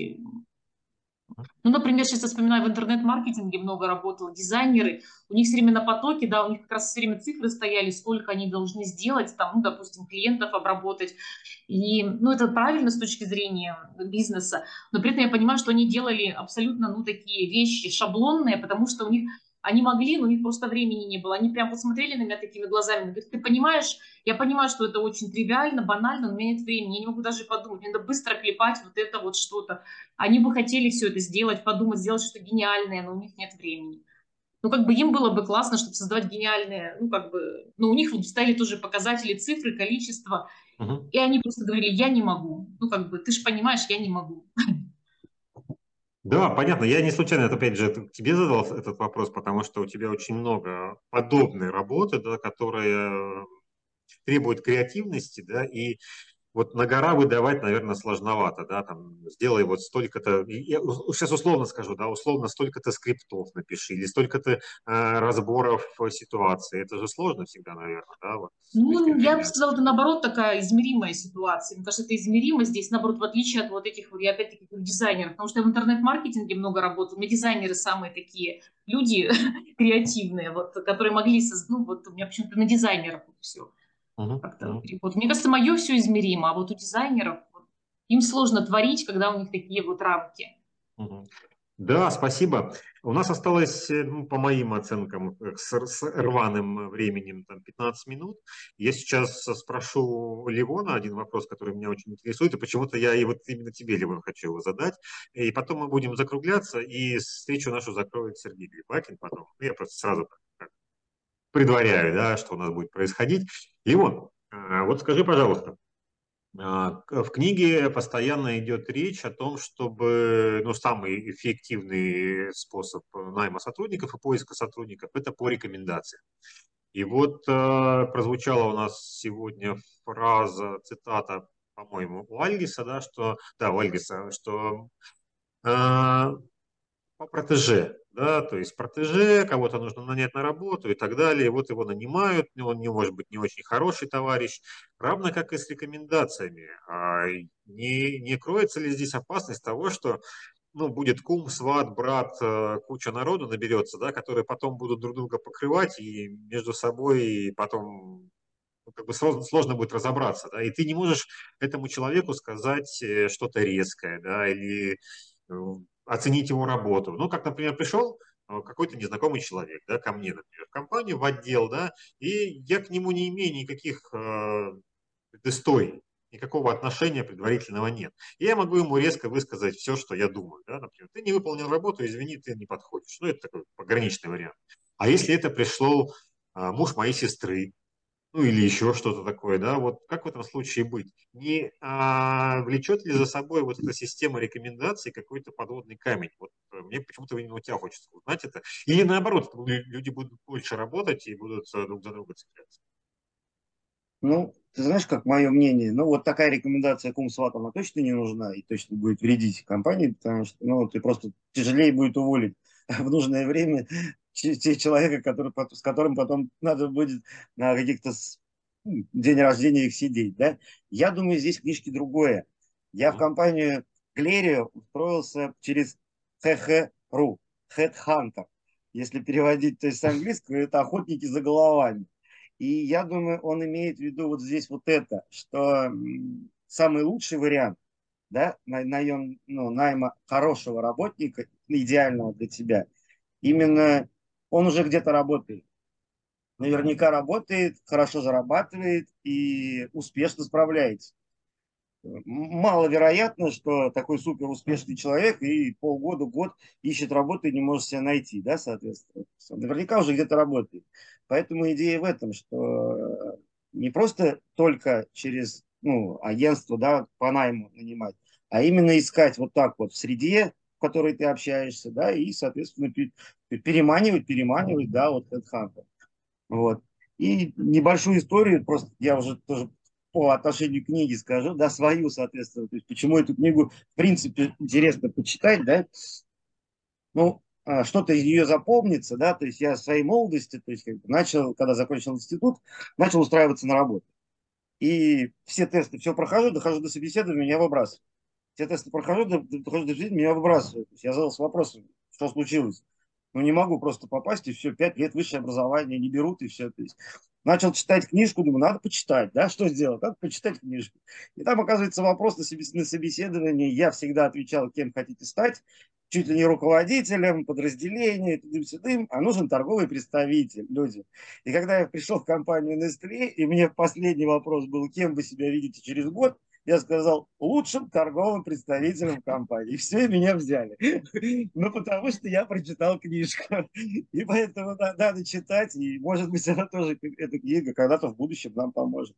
ну, например, сейчас я вспоминаю, в интернет-маркетинге много работало дизайнеры, у них все время на потоке, да, у них как раз все время цифры стояли, сколько они должны сделать, там, ну, допустим, клиентов обработать. И, ну, это правильно с точки зрения бизнеса, но при этом я понимаю, что они делали абсолютно, ну, такие вещи шаблонные, потому что у них они могли, но у них просто времени не было. Они прям посмотрели на меня такими глазами. Говорят, ты понимаешь, я понимаю, что это очень тривиально, банально, но у меня нет времени. Я не могу даже подумать. Мне надо быстро клепать вот это вот что-то. Они бы хотели все это сделать, подумать, сделать что-то гениальное, но у них нет времени. Ну, как бы им было бы классно, чтобы создавать гениальное, ну, как бы, ну, у них вот ставили тоже показатели, цифры, количество, uh-huh. и они просто говорили, я не могу. Ну, как бы, ты же понимаешь, я не могу. Да, понятно. Я не случайно, опять же, тебе задал этот вопрос, потому что у тебя очень много подобной работы, да, которая требует креативности, да, и вот на гора выдавать, наверное, сложновато, да, там, сделай вот столько-то, я сейчас условно скажу, да, условно столько-то скриптов напиши, или столько-то э, разборов ситуации, это же сложно всегда, наверное, да, вот. Ну, я бы сказала, это наоборот такая измеримая ситуация, мне кажется, это измеримо здесь, наоборот, в отличие от вот этих, я опять-таки, дизайнеров, потому что я в интернет-маркетинге много работала, у дизайнеры самые такие люди креативные, вот, которые могли, ну, вот у меня почему-то на дизайнеров все uh Вот, мне кажется, мое все измеримо, а вот у дизайнеров вот, им сложно творить, когда у них такие вот рамки. uh Да, спасибо. У нас осталось, э, ну, по моим оценкам, э, с, с рваным временем там, 15 минут. Я сейчас спрошу Ливона один вопрос, который меня очень интересует, и почему-то я и вот именно тебе, Ливон, хочу его задать. И потом мы будем закругляться, и встречу нашу закроет Сергей Глебакин потом. Я просто сразу предваряю, да, что у нас будет происходить. Лимон, а, вот скажи, пожалуйста, а, в книге постоянно идет речь о том, чтобы ну, самый эффективный способ найма сотрудников и поиска сотрудников – это по рекомендациям. И вот э, прозвучала у нас сегодня фраза, цитата, по-моему, у Альгиса, да, что, да, у Альгиса, что э, по протеже, да, то есть протеже, кого-то нужно нанять на работу и так далее, вот его нанимают, он не может быть не очень хороший товарищ, равно как и с рекомендациями. А не, не кроется ли здесь опасность того, что ну, будет кум, сват, брат, э, куча народу наберется, да, которые потом будут друг друга покрывать и между собой потом ну, как бы сложно, сложно будет разобраться, да, и ты не можешь этому человеку сказать э, что-то резкое, да, или э, оценить его работу. Ну, как, например, пришел а, какой-то незнакомый человек, да, ко мне, например, в компанию, в отдел, да, и я к нему не имею никаких э, предысторий, никакого отношения предварительного нет. И я могу ему резко высказать все, что я думаю, да, например, ты не выполнил работу, извини, ты не подходишь. Ну, это такой пограничный вариант. А если это пришел э, муж моей сестры, ну или еще что-то такое, да, вот как в этом случае быть? Не а, влечет ли за собой вот эта система рекомендаций какой-то подводный камень? Вот э, мне почему-то именно у тебя хочется узнать это. Или наоборот, люди будут больше работать и будут э, друг за друга цепляться? Ну, ты знаешь, как мое мнение, ну вот такая рекомендация Кумсват, она точно не нужна и точно будет вредить компании, потому что ну, ты просто тяжелее будет уволить в нужное время человека, который, с которым потом надо будет на каких-то день рождения их сидеть. Да? Я думаю, здесь книжки другое. Я в компанию Клерия устроился через HH.ru, Headhunter. Если переводить то есть, с английского, это охотники за головами. И я думаю, он имеет в виду вот здесь вот это, что самый лучший вариант да, наем, ну, найма хорошего работника, идеального для тебя, именно он уже где-то работает. Наверняка работает, хорошо зарабатывает и успешно справляется. Маловероятно, что такой супер успешный человек и полгода, год ищет работу и не может себя найти, да, соответственно. Наверняка уже где-то работает. Поэтому идея в этом, что не просто только через ну, агентство да, по найму нанимать, а именно искать вот так вот в среде, которой ты общаешься, да, и, соответственно, переманивать, переманивать, да, вот HeadHunter. Вот. И небольшую историю, просто я уже тоже по отношению к книге скажу, да, свою, соответственно, то есть почему эту книгу, в принципе, интересно почитать, да, ну, а, что-то из нее запомнится, да, то есть я в своей молодости, то есть как бы начал, когда закончил институт, начал устраиваться на работу. И все тесты, все прохожу, дохожу до собеседования, меня выбрасывают все тесты прохожу, дохожу до жизни, меня выбрасывают. Я задался вопросом, что случилось. Ну, не могу просто попасть, и все, пять лет высшее образование не берут, и все. То есть, начал читать книжку, думаю, надо почитать, да, что сделать? Надо почитать книжку. И там, оказывается, вопрос на собеседовании, я всегда отвечал, кем хотите стать, чуть ли не руководителем подразделения, тудым-сюдым, а нужен торговый представитель, люди. И когда я пришел в компанию Nestle, и мне последний вопрос был, кем вы себя видите через год, я сказал, лучшим торговым представителем компании. И все, меня взяли. Ну, потому что я прочитал книжку. И поэтому надо читать. И, может быть, она тоже, эта книга, когда-то в будущем нам поможет.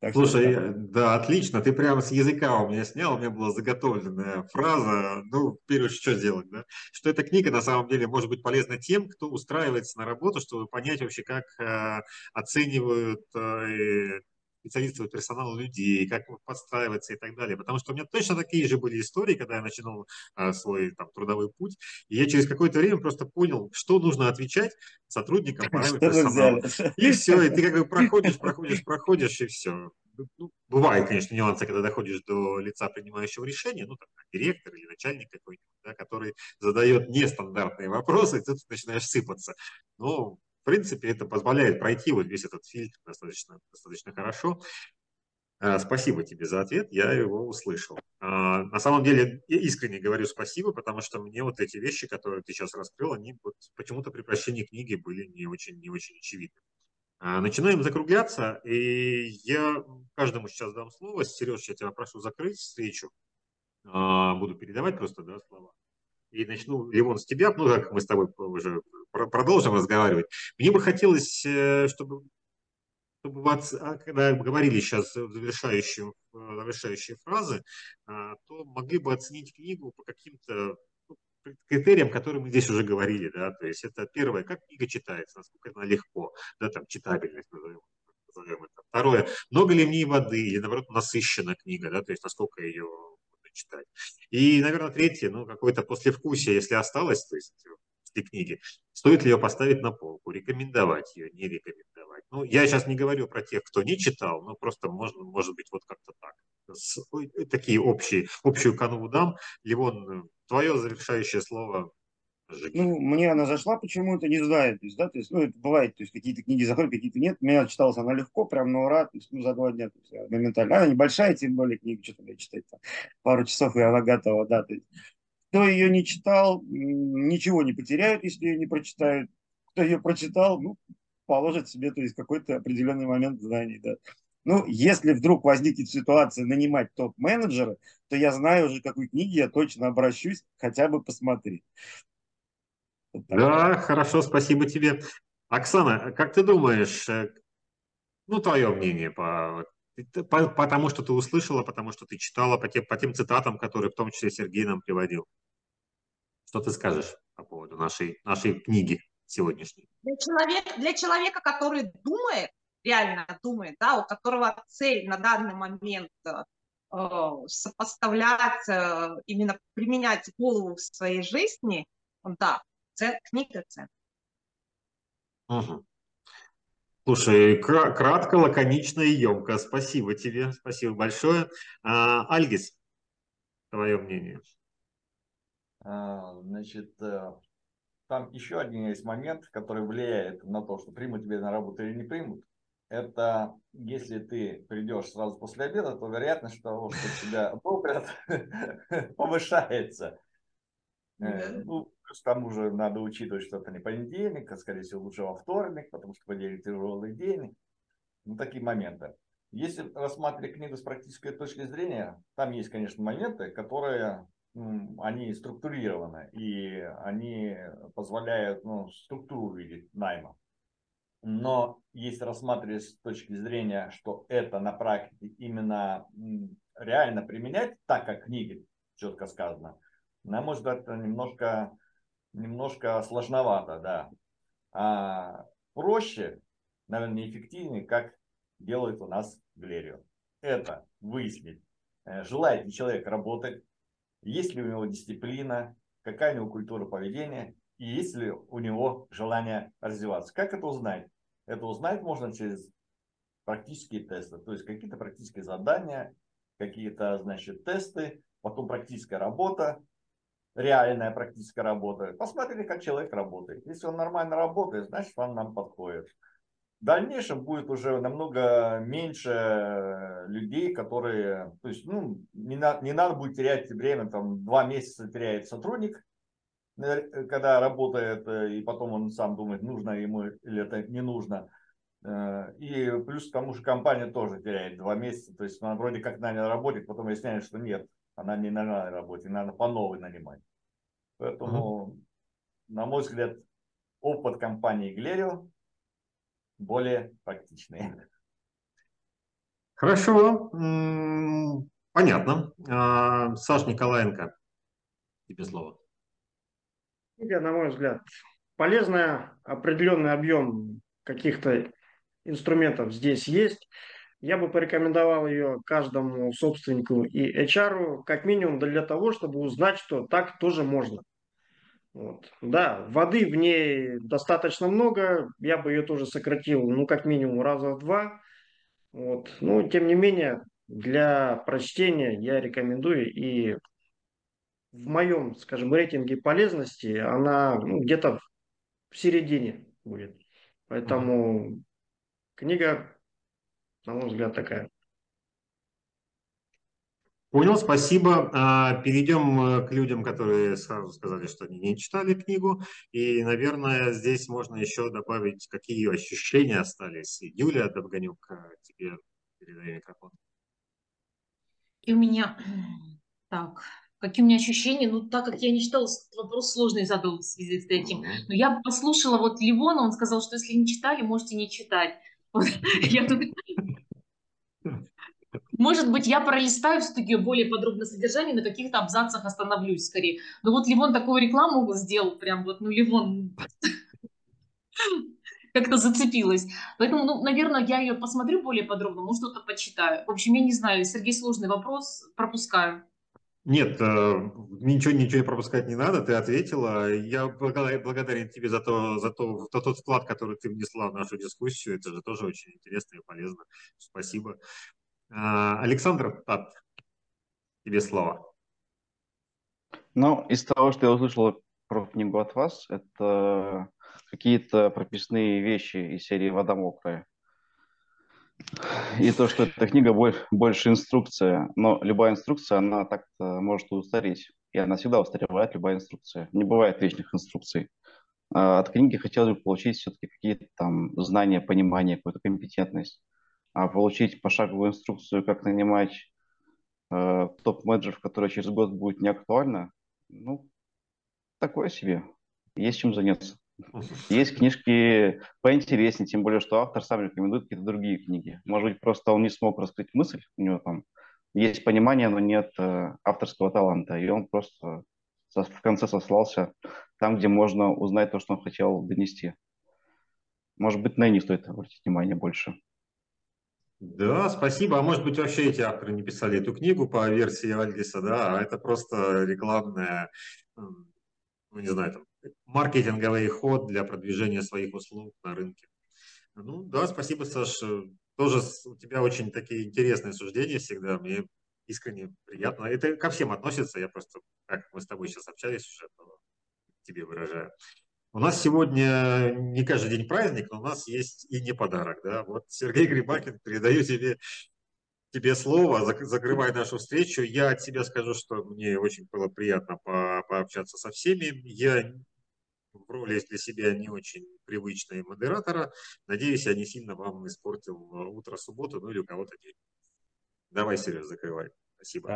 Так Слушай, что, да, отлично. Ты прямо с языка у меня снял, у меня была заготовленная фраза. Ну, очередь, что сделать, да? Что эта книга на самом деле может быть полезна тем, кто устраивается на работу, чтобы понять вообще, как э, оценивают э, специалистов персонала людей, как подстраиваться и так далее. Потому что у меня точно такие же были истории, когда я начинал а, свой там, трудовой путь. И я через какое-то время просто понял, что нужно отвечать сотрудникам персонала. И все, и ты как бы проходишь, проходишь, проходишь, и все. Ну, бывает, конечно, нюансы, когда доходишь до лица принимающего решения, ну, там, директор или начальник какой-нибудь, да, который задает нестандартные вопросы, и ты начинаешь сыпаться. Но принципе, это позволяет пройти вот весь этот фильтр достаточно, достаточно хорошо. А, спасибо тебе за ответ, я его услышал. А, на самом деле, я искренне говорю спасибо, потому что мне вот эти вещи, которые ты сейчас раскрыл, они вот почему-то при прочтении книги были не очень, не очень очевидны. А, начинаем закругляться, и я каждому сейчас дам слово. Сереж, я тебя прошу закрыть встречу. Буду передавать просто да, слова. И начну, Ливон, с тебя, ну, как мы с тобой уже продолжим разговаривать. Мне бы хотелось, э, чтобы, чтобы вас, а, когда говорили сейчас завершающие, завершающие фразы, а, то могли бы оценить книгу по каким-то ну, критериям, которые мы здесь уже говорили, да, то есть это первое, как книга читается, насколько она легко, да, там читабельность назовем, назовем это. Второе, много ли в ней воды или наоборот насыщена книга, да, то есть насколько ее читать. И, наверное, третье, ну, какое-то послевкусие, если осталось, то есть этой книги. Стоит ли ее поставить на полку, рекомендовать ее, не рекомендовать. Ну, я сейчас не говорю про тех, кто не читал, но просто можно, может быть, вот как-то так. С, такие общие, общую канву дам. Ливон, твое завершающее слово ну, мне она зашла почему-то, не знаю, то есть, да, то есть, ну, это бывает, то есть, какие-то книги заходят, какие-то нет, меня читалась она легко, прям на ура, то есть, ну, за два дня, то есть, моментально, она небольшая, тем более книга, что-то я читать, пару часов, и она готова, да, то есть, кто ее не читал, ничего не потеряют, если ее не прочитают. Кто ее прочитал, ну, положит себе, то есть какой-то определенный момент знаний, да. Ну, если вдруг возникнет ситуация нанимать топ-менеджера, то я знаю уже, какой книги я точно обращусь, хотя бы посмотреть. Вот да, хорошо, спасибо тебе. Оксана, как ты думаешь, э, ну, твое мнение по, по, по тому, что ты услышала, потому что ты читала, по тем, по тем цитатам, которые в том числе Сергей нам приводил. Что ты скажешь по поводу нашей, нашей книги сегодняшней? Для человека, для человека, который думает, реально думает, да, у которого цель на данный момент э, сопоставлять, э, именно применять голову в своей жизни, да, книга ценна. Угу. Слушай, кратко, лаконично и емко. Спасибо тебе, спасибо большое. А, Альгис, твое мнение? А, значит, э, там еще один есть момент, который влияет на то, что примут тебя на работу или не примут. Это если ты придешь сразу после обеда, то вероятность того, что тебя одобрят, повышается. Э, ну, плюс к тому же надо учитывать, что это не понедельник, а скорее всего лучше во вторник, потому что понедельник тяжелый день. Ну, такие моменты. Если рассматривать книгу с практической точки зрения, там есть, конечно, моменты, которые они структурированы, и они позволяют ну, структуру увидеть найма. Но если рассматривать с точки зрения, что это на практике именно реально применять, так как книги четко сказано, на мой взгляд, это немножко, немножко сложновато, да. А проще, наверное, эффективнее, как делает у нас Глерио. Это выяснить, э, желает ли человек работать, есть ли у него дисциплина, какая у него культура поведения, и есть ли у него желание развиваться. Как это узнать? Это узнать можно через практические тесты, то есть какие-то практические задания, какие-то, значит, тесты, потом практическая работа, реальная практическая работа. Посмотрели, как человек работает. Если он нормально работает, значит, он нам подходит. В дальнейшем будет уже намного меньше людей, которые, то есть, ну, не, на, не надо будет терять время, там, два месяца теряет сотрудник, э, когда работает, э, и потом он сам думает, нужно ему или это не нужно. Э, и плюс к тому же компания тоже теряет два месяца, то есть она вроде как наняла работать, потом выясняется, что нет, она не на работе, надо по новой нанимать. Поэтому, mm-hmm. на мой взгляд, опыт компании Глерио более практичный. Хорошо, понятно. А, Саш Николаенко, тебе слово. Книга, на мой взгляд, полезная, определенный объем каких-то инструментов здесь есть. Я бы порекомендовал ее каждому собственнику и HR, как минимум для того, чтобы узнать, что так тоже можно. Вот. Да, воды в ней достаточно много, я бы ее тоже сократил, ну, как минимум раза в два. Вот. Но, тем не менее, для прочтения я рекомендую, и в моем, скажем, рейтинге полезности она ну, где-то в середине будет. Поэтому книга, на мой взгляд, такая. Понял, спасибо. А, перейдем э, к людям, которые сразу сказали, что они не читали книгу. И, наверное, здесь можно еще добавить, какие ощущения остались. Юлия Довганюк, э, тебе передаю микрофон. И у меня... Так, какие у меня ощущения? Ну, так как я не читала, вопрос сложный задал в связи с этим. Но я послушала вот Ливона, он сказал, что если не читали, можете не читать. Вот, я тут может быть, я пролистаю все-таки более подробное содержание, на каких-то абзацах остановлюсь скорее. Но вот Ливон такую рекламу сделал, прям вот, ну, Ливон как-то зацепилась. Поэтому, ну, наверное, я ее посмотрю более подробно, может, что-то почитаю. В общем, я не знаю, Сергей, сложный вопрос, пропускаю. Нет, э, ничего, ничего пропускать не надо, ты ответила. Я благодарен тебе за, то, за, то, за тот вклад, который ты внесла в нашу дискуссию. Это же тоже очень интересно и полезно. Спасибо. А, Александр Тат, тебе слово. Ну, из того, что я услышал про книгу от вас, это какие-то прописные вещи из серии «Вода мокрая». И то, что эта книга больше инструкция, но любая инструкция, она так-то может устареть. и она всегда устаревает, любая инструкция. Не бывает вечных инструкций. А от книги хотелось бы получить все-таки какие-то там знания, понимание, какую-то компетентность. А получить пошаговую инструкцию, как нанимать э, топ-менеджеров, которые через год будет не актуально, ну, такое себе. Есть чем заняться. Есть книжки поинтереснее, тем более, что автор сам рекомендует какие-то другие книги. Может быть, просто он не смог раскрыть мысль, у него там есть понимание, но нет э, авторского таланта, и он просто в конце сослался там, где можно узнать то, что он хотел донести. Может быть, на не стоит обратить внимание больше. Да, спасибо. А может быть, вообще эти авторы не писали эту книгу по версии Альдиса, да, а это просто рекламная, ну, не знаю, там, маркетинговый ход для продвижения своих услуг на рынке. Ну да, спасибо, Саш. Тоже у тебя очень такие интересные суждения всегда. Мне искренне приятно. Это ко всем относится. Я просто, как мы с тобой сейчас общались уже, тебе выражаю. У нас сегодня не каждый день праздник, но у нас есть и не подарок. Да? Вот Сергей Грибакин, передаю тебе, тебе слово, закрывай нашу встречу. Я от себя скажу, что мне очень было приятно по пообщаться со всеми. Я в роли для себя не очень привычной модератора. Надеюсь, я не сильно вам испортил утро субботы, ну или у кого-то день. Давай, Сереж, закрывай. Спасибо.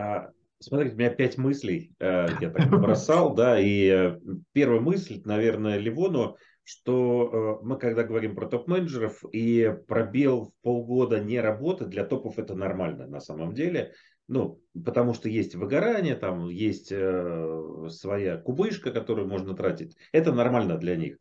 Смотрите, у меня пять мыслей э, я так бросал, да, и э, первая мысль, наверное, Ливону, что э, мы, когда говорим про топ-менеджеров, и пробел в полгода не работы для топов это нормально на самом деле. Ну, потому что есть выгорание, там есть э, своя кубышка, которую можно тратить. Это нормально для них.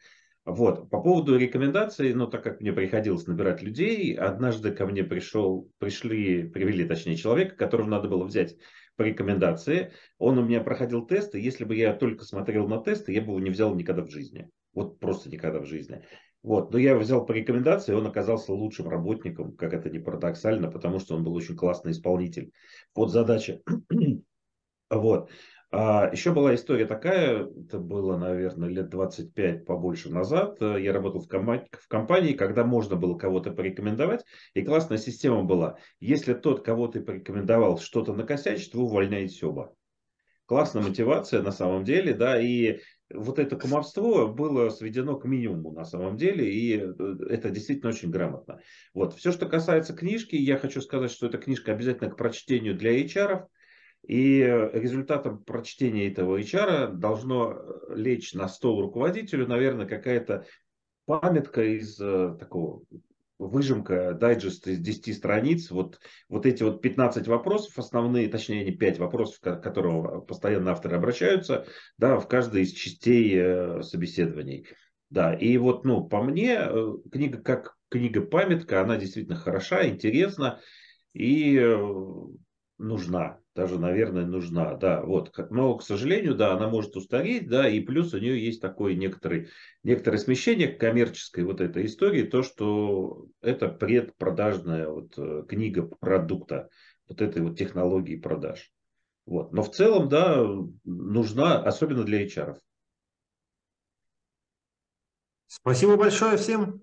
Вот. По поводу рекомендаций, ну, так как мне приходилось набирать людей, однажды ко мне пришел, пришли, привели, точнее, человека, которого надо было взять по рекомендации. Он у меня проходил тесты. Если бы я только смотрел на тесты, я бы его не взял никогда в жизни. Вот просто никогда в жизни. Вот. Но я его взял по рекомендации, он оказался лучшим работником, как это не парадоксально, потому что он был очень классный исполнитель. Вот задача. вот. А еще была история такая, это было, наверное, лет 25 побольше назад. Я работал в, ком- в компании, когда можно было кого-то порекомендовать, и классная система была. Если тот, кого ты порекомендовал, что-то накосячит, вы увольняете оба. Классная мотивация на самом деле, да, и вот это кумовство было сведено к минимуму на самом деле, и э, это действительно очень грамотно. Вот. Все, что касается книжки, я хочу сказать, что эта книжка обязательно к прочтению для HR, и результатом прочтения этого HR должно э, лечь на стол руководителю, наверное, какая-то памятка из э, такого выжимка, дайджест из 10 страниц, вот, вот эти вот 15 вопросов основные, точнее не 5 вопросов, к которым постоянно авторы обращаются, да, в каждой из частей э, собеседований. Да, и вот, ну, по мне, книга как книга-памятка, она действительно хороша, интересна и нужна даже, наверное, нужна, да, вот, но, к сожалению, да, она может устареть, да, и плюс у нее есть такое некоторое, некоторое смещение к коммерческой вот этой истории, то, что это предпродажная вот э, книга продукта, вот этой вот технологии продаж. Вот. Но в целом, да, нужна, особенно для HR. Спасибо большое всем.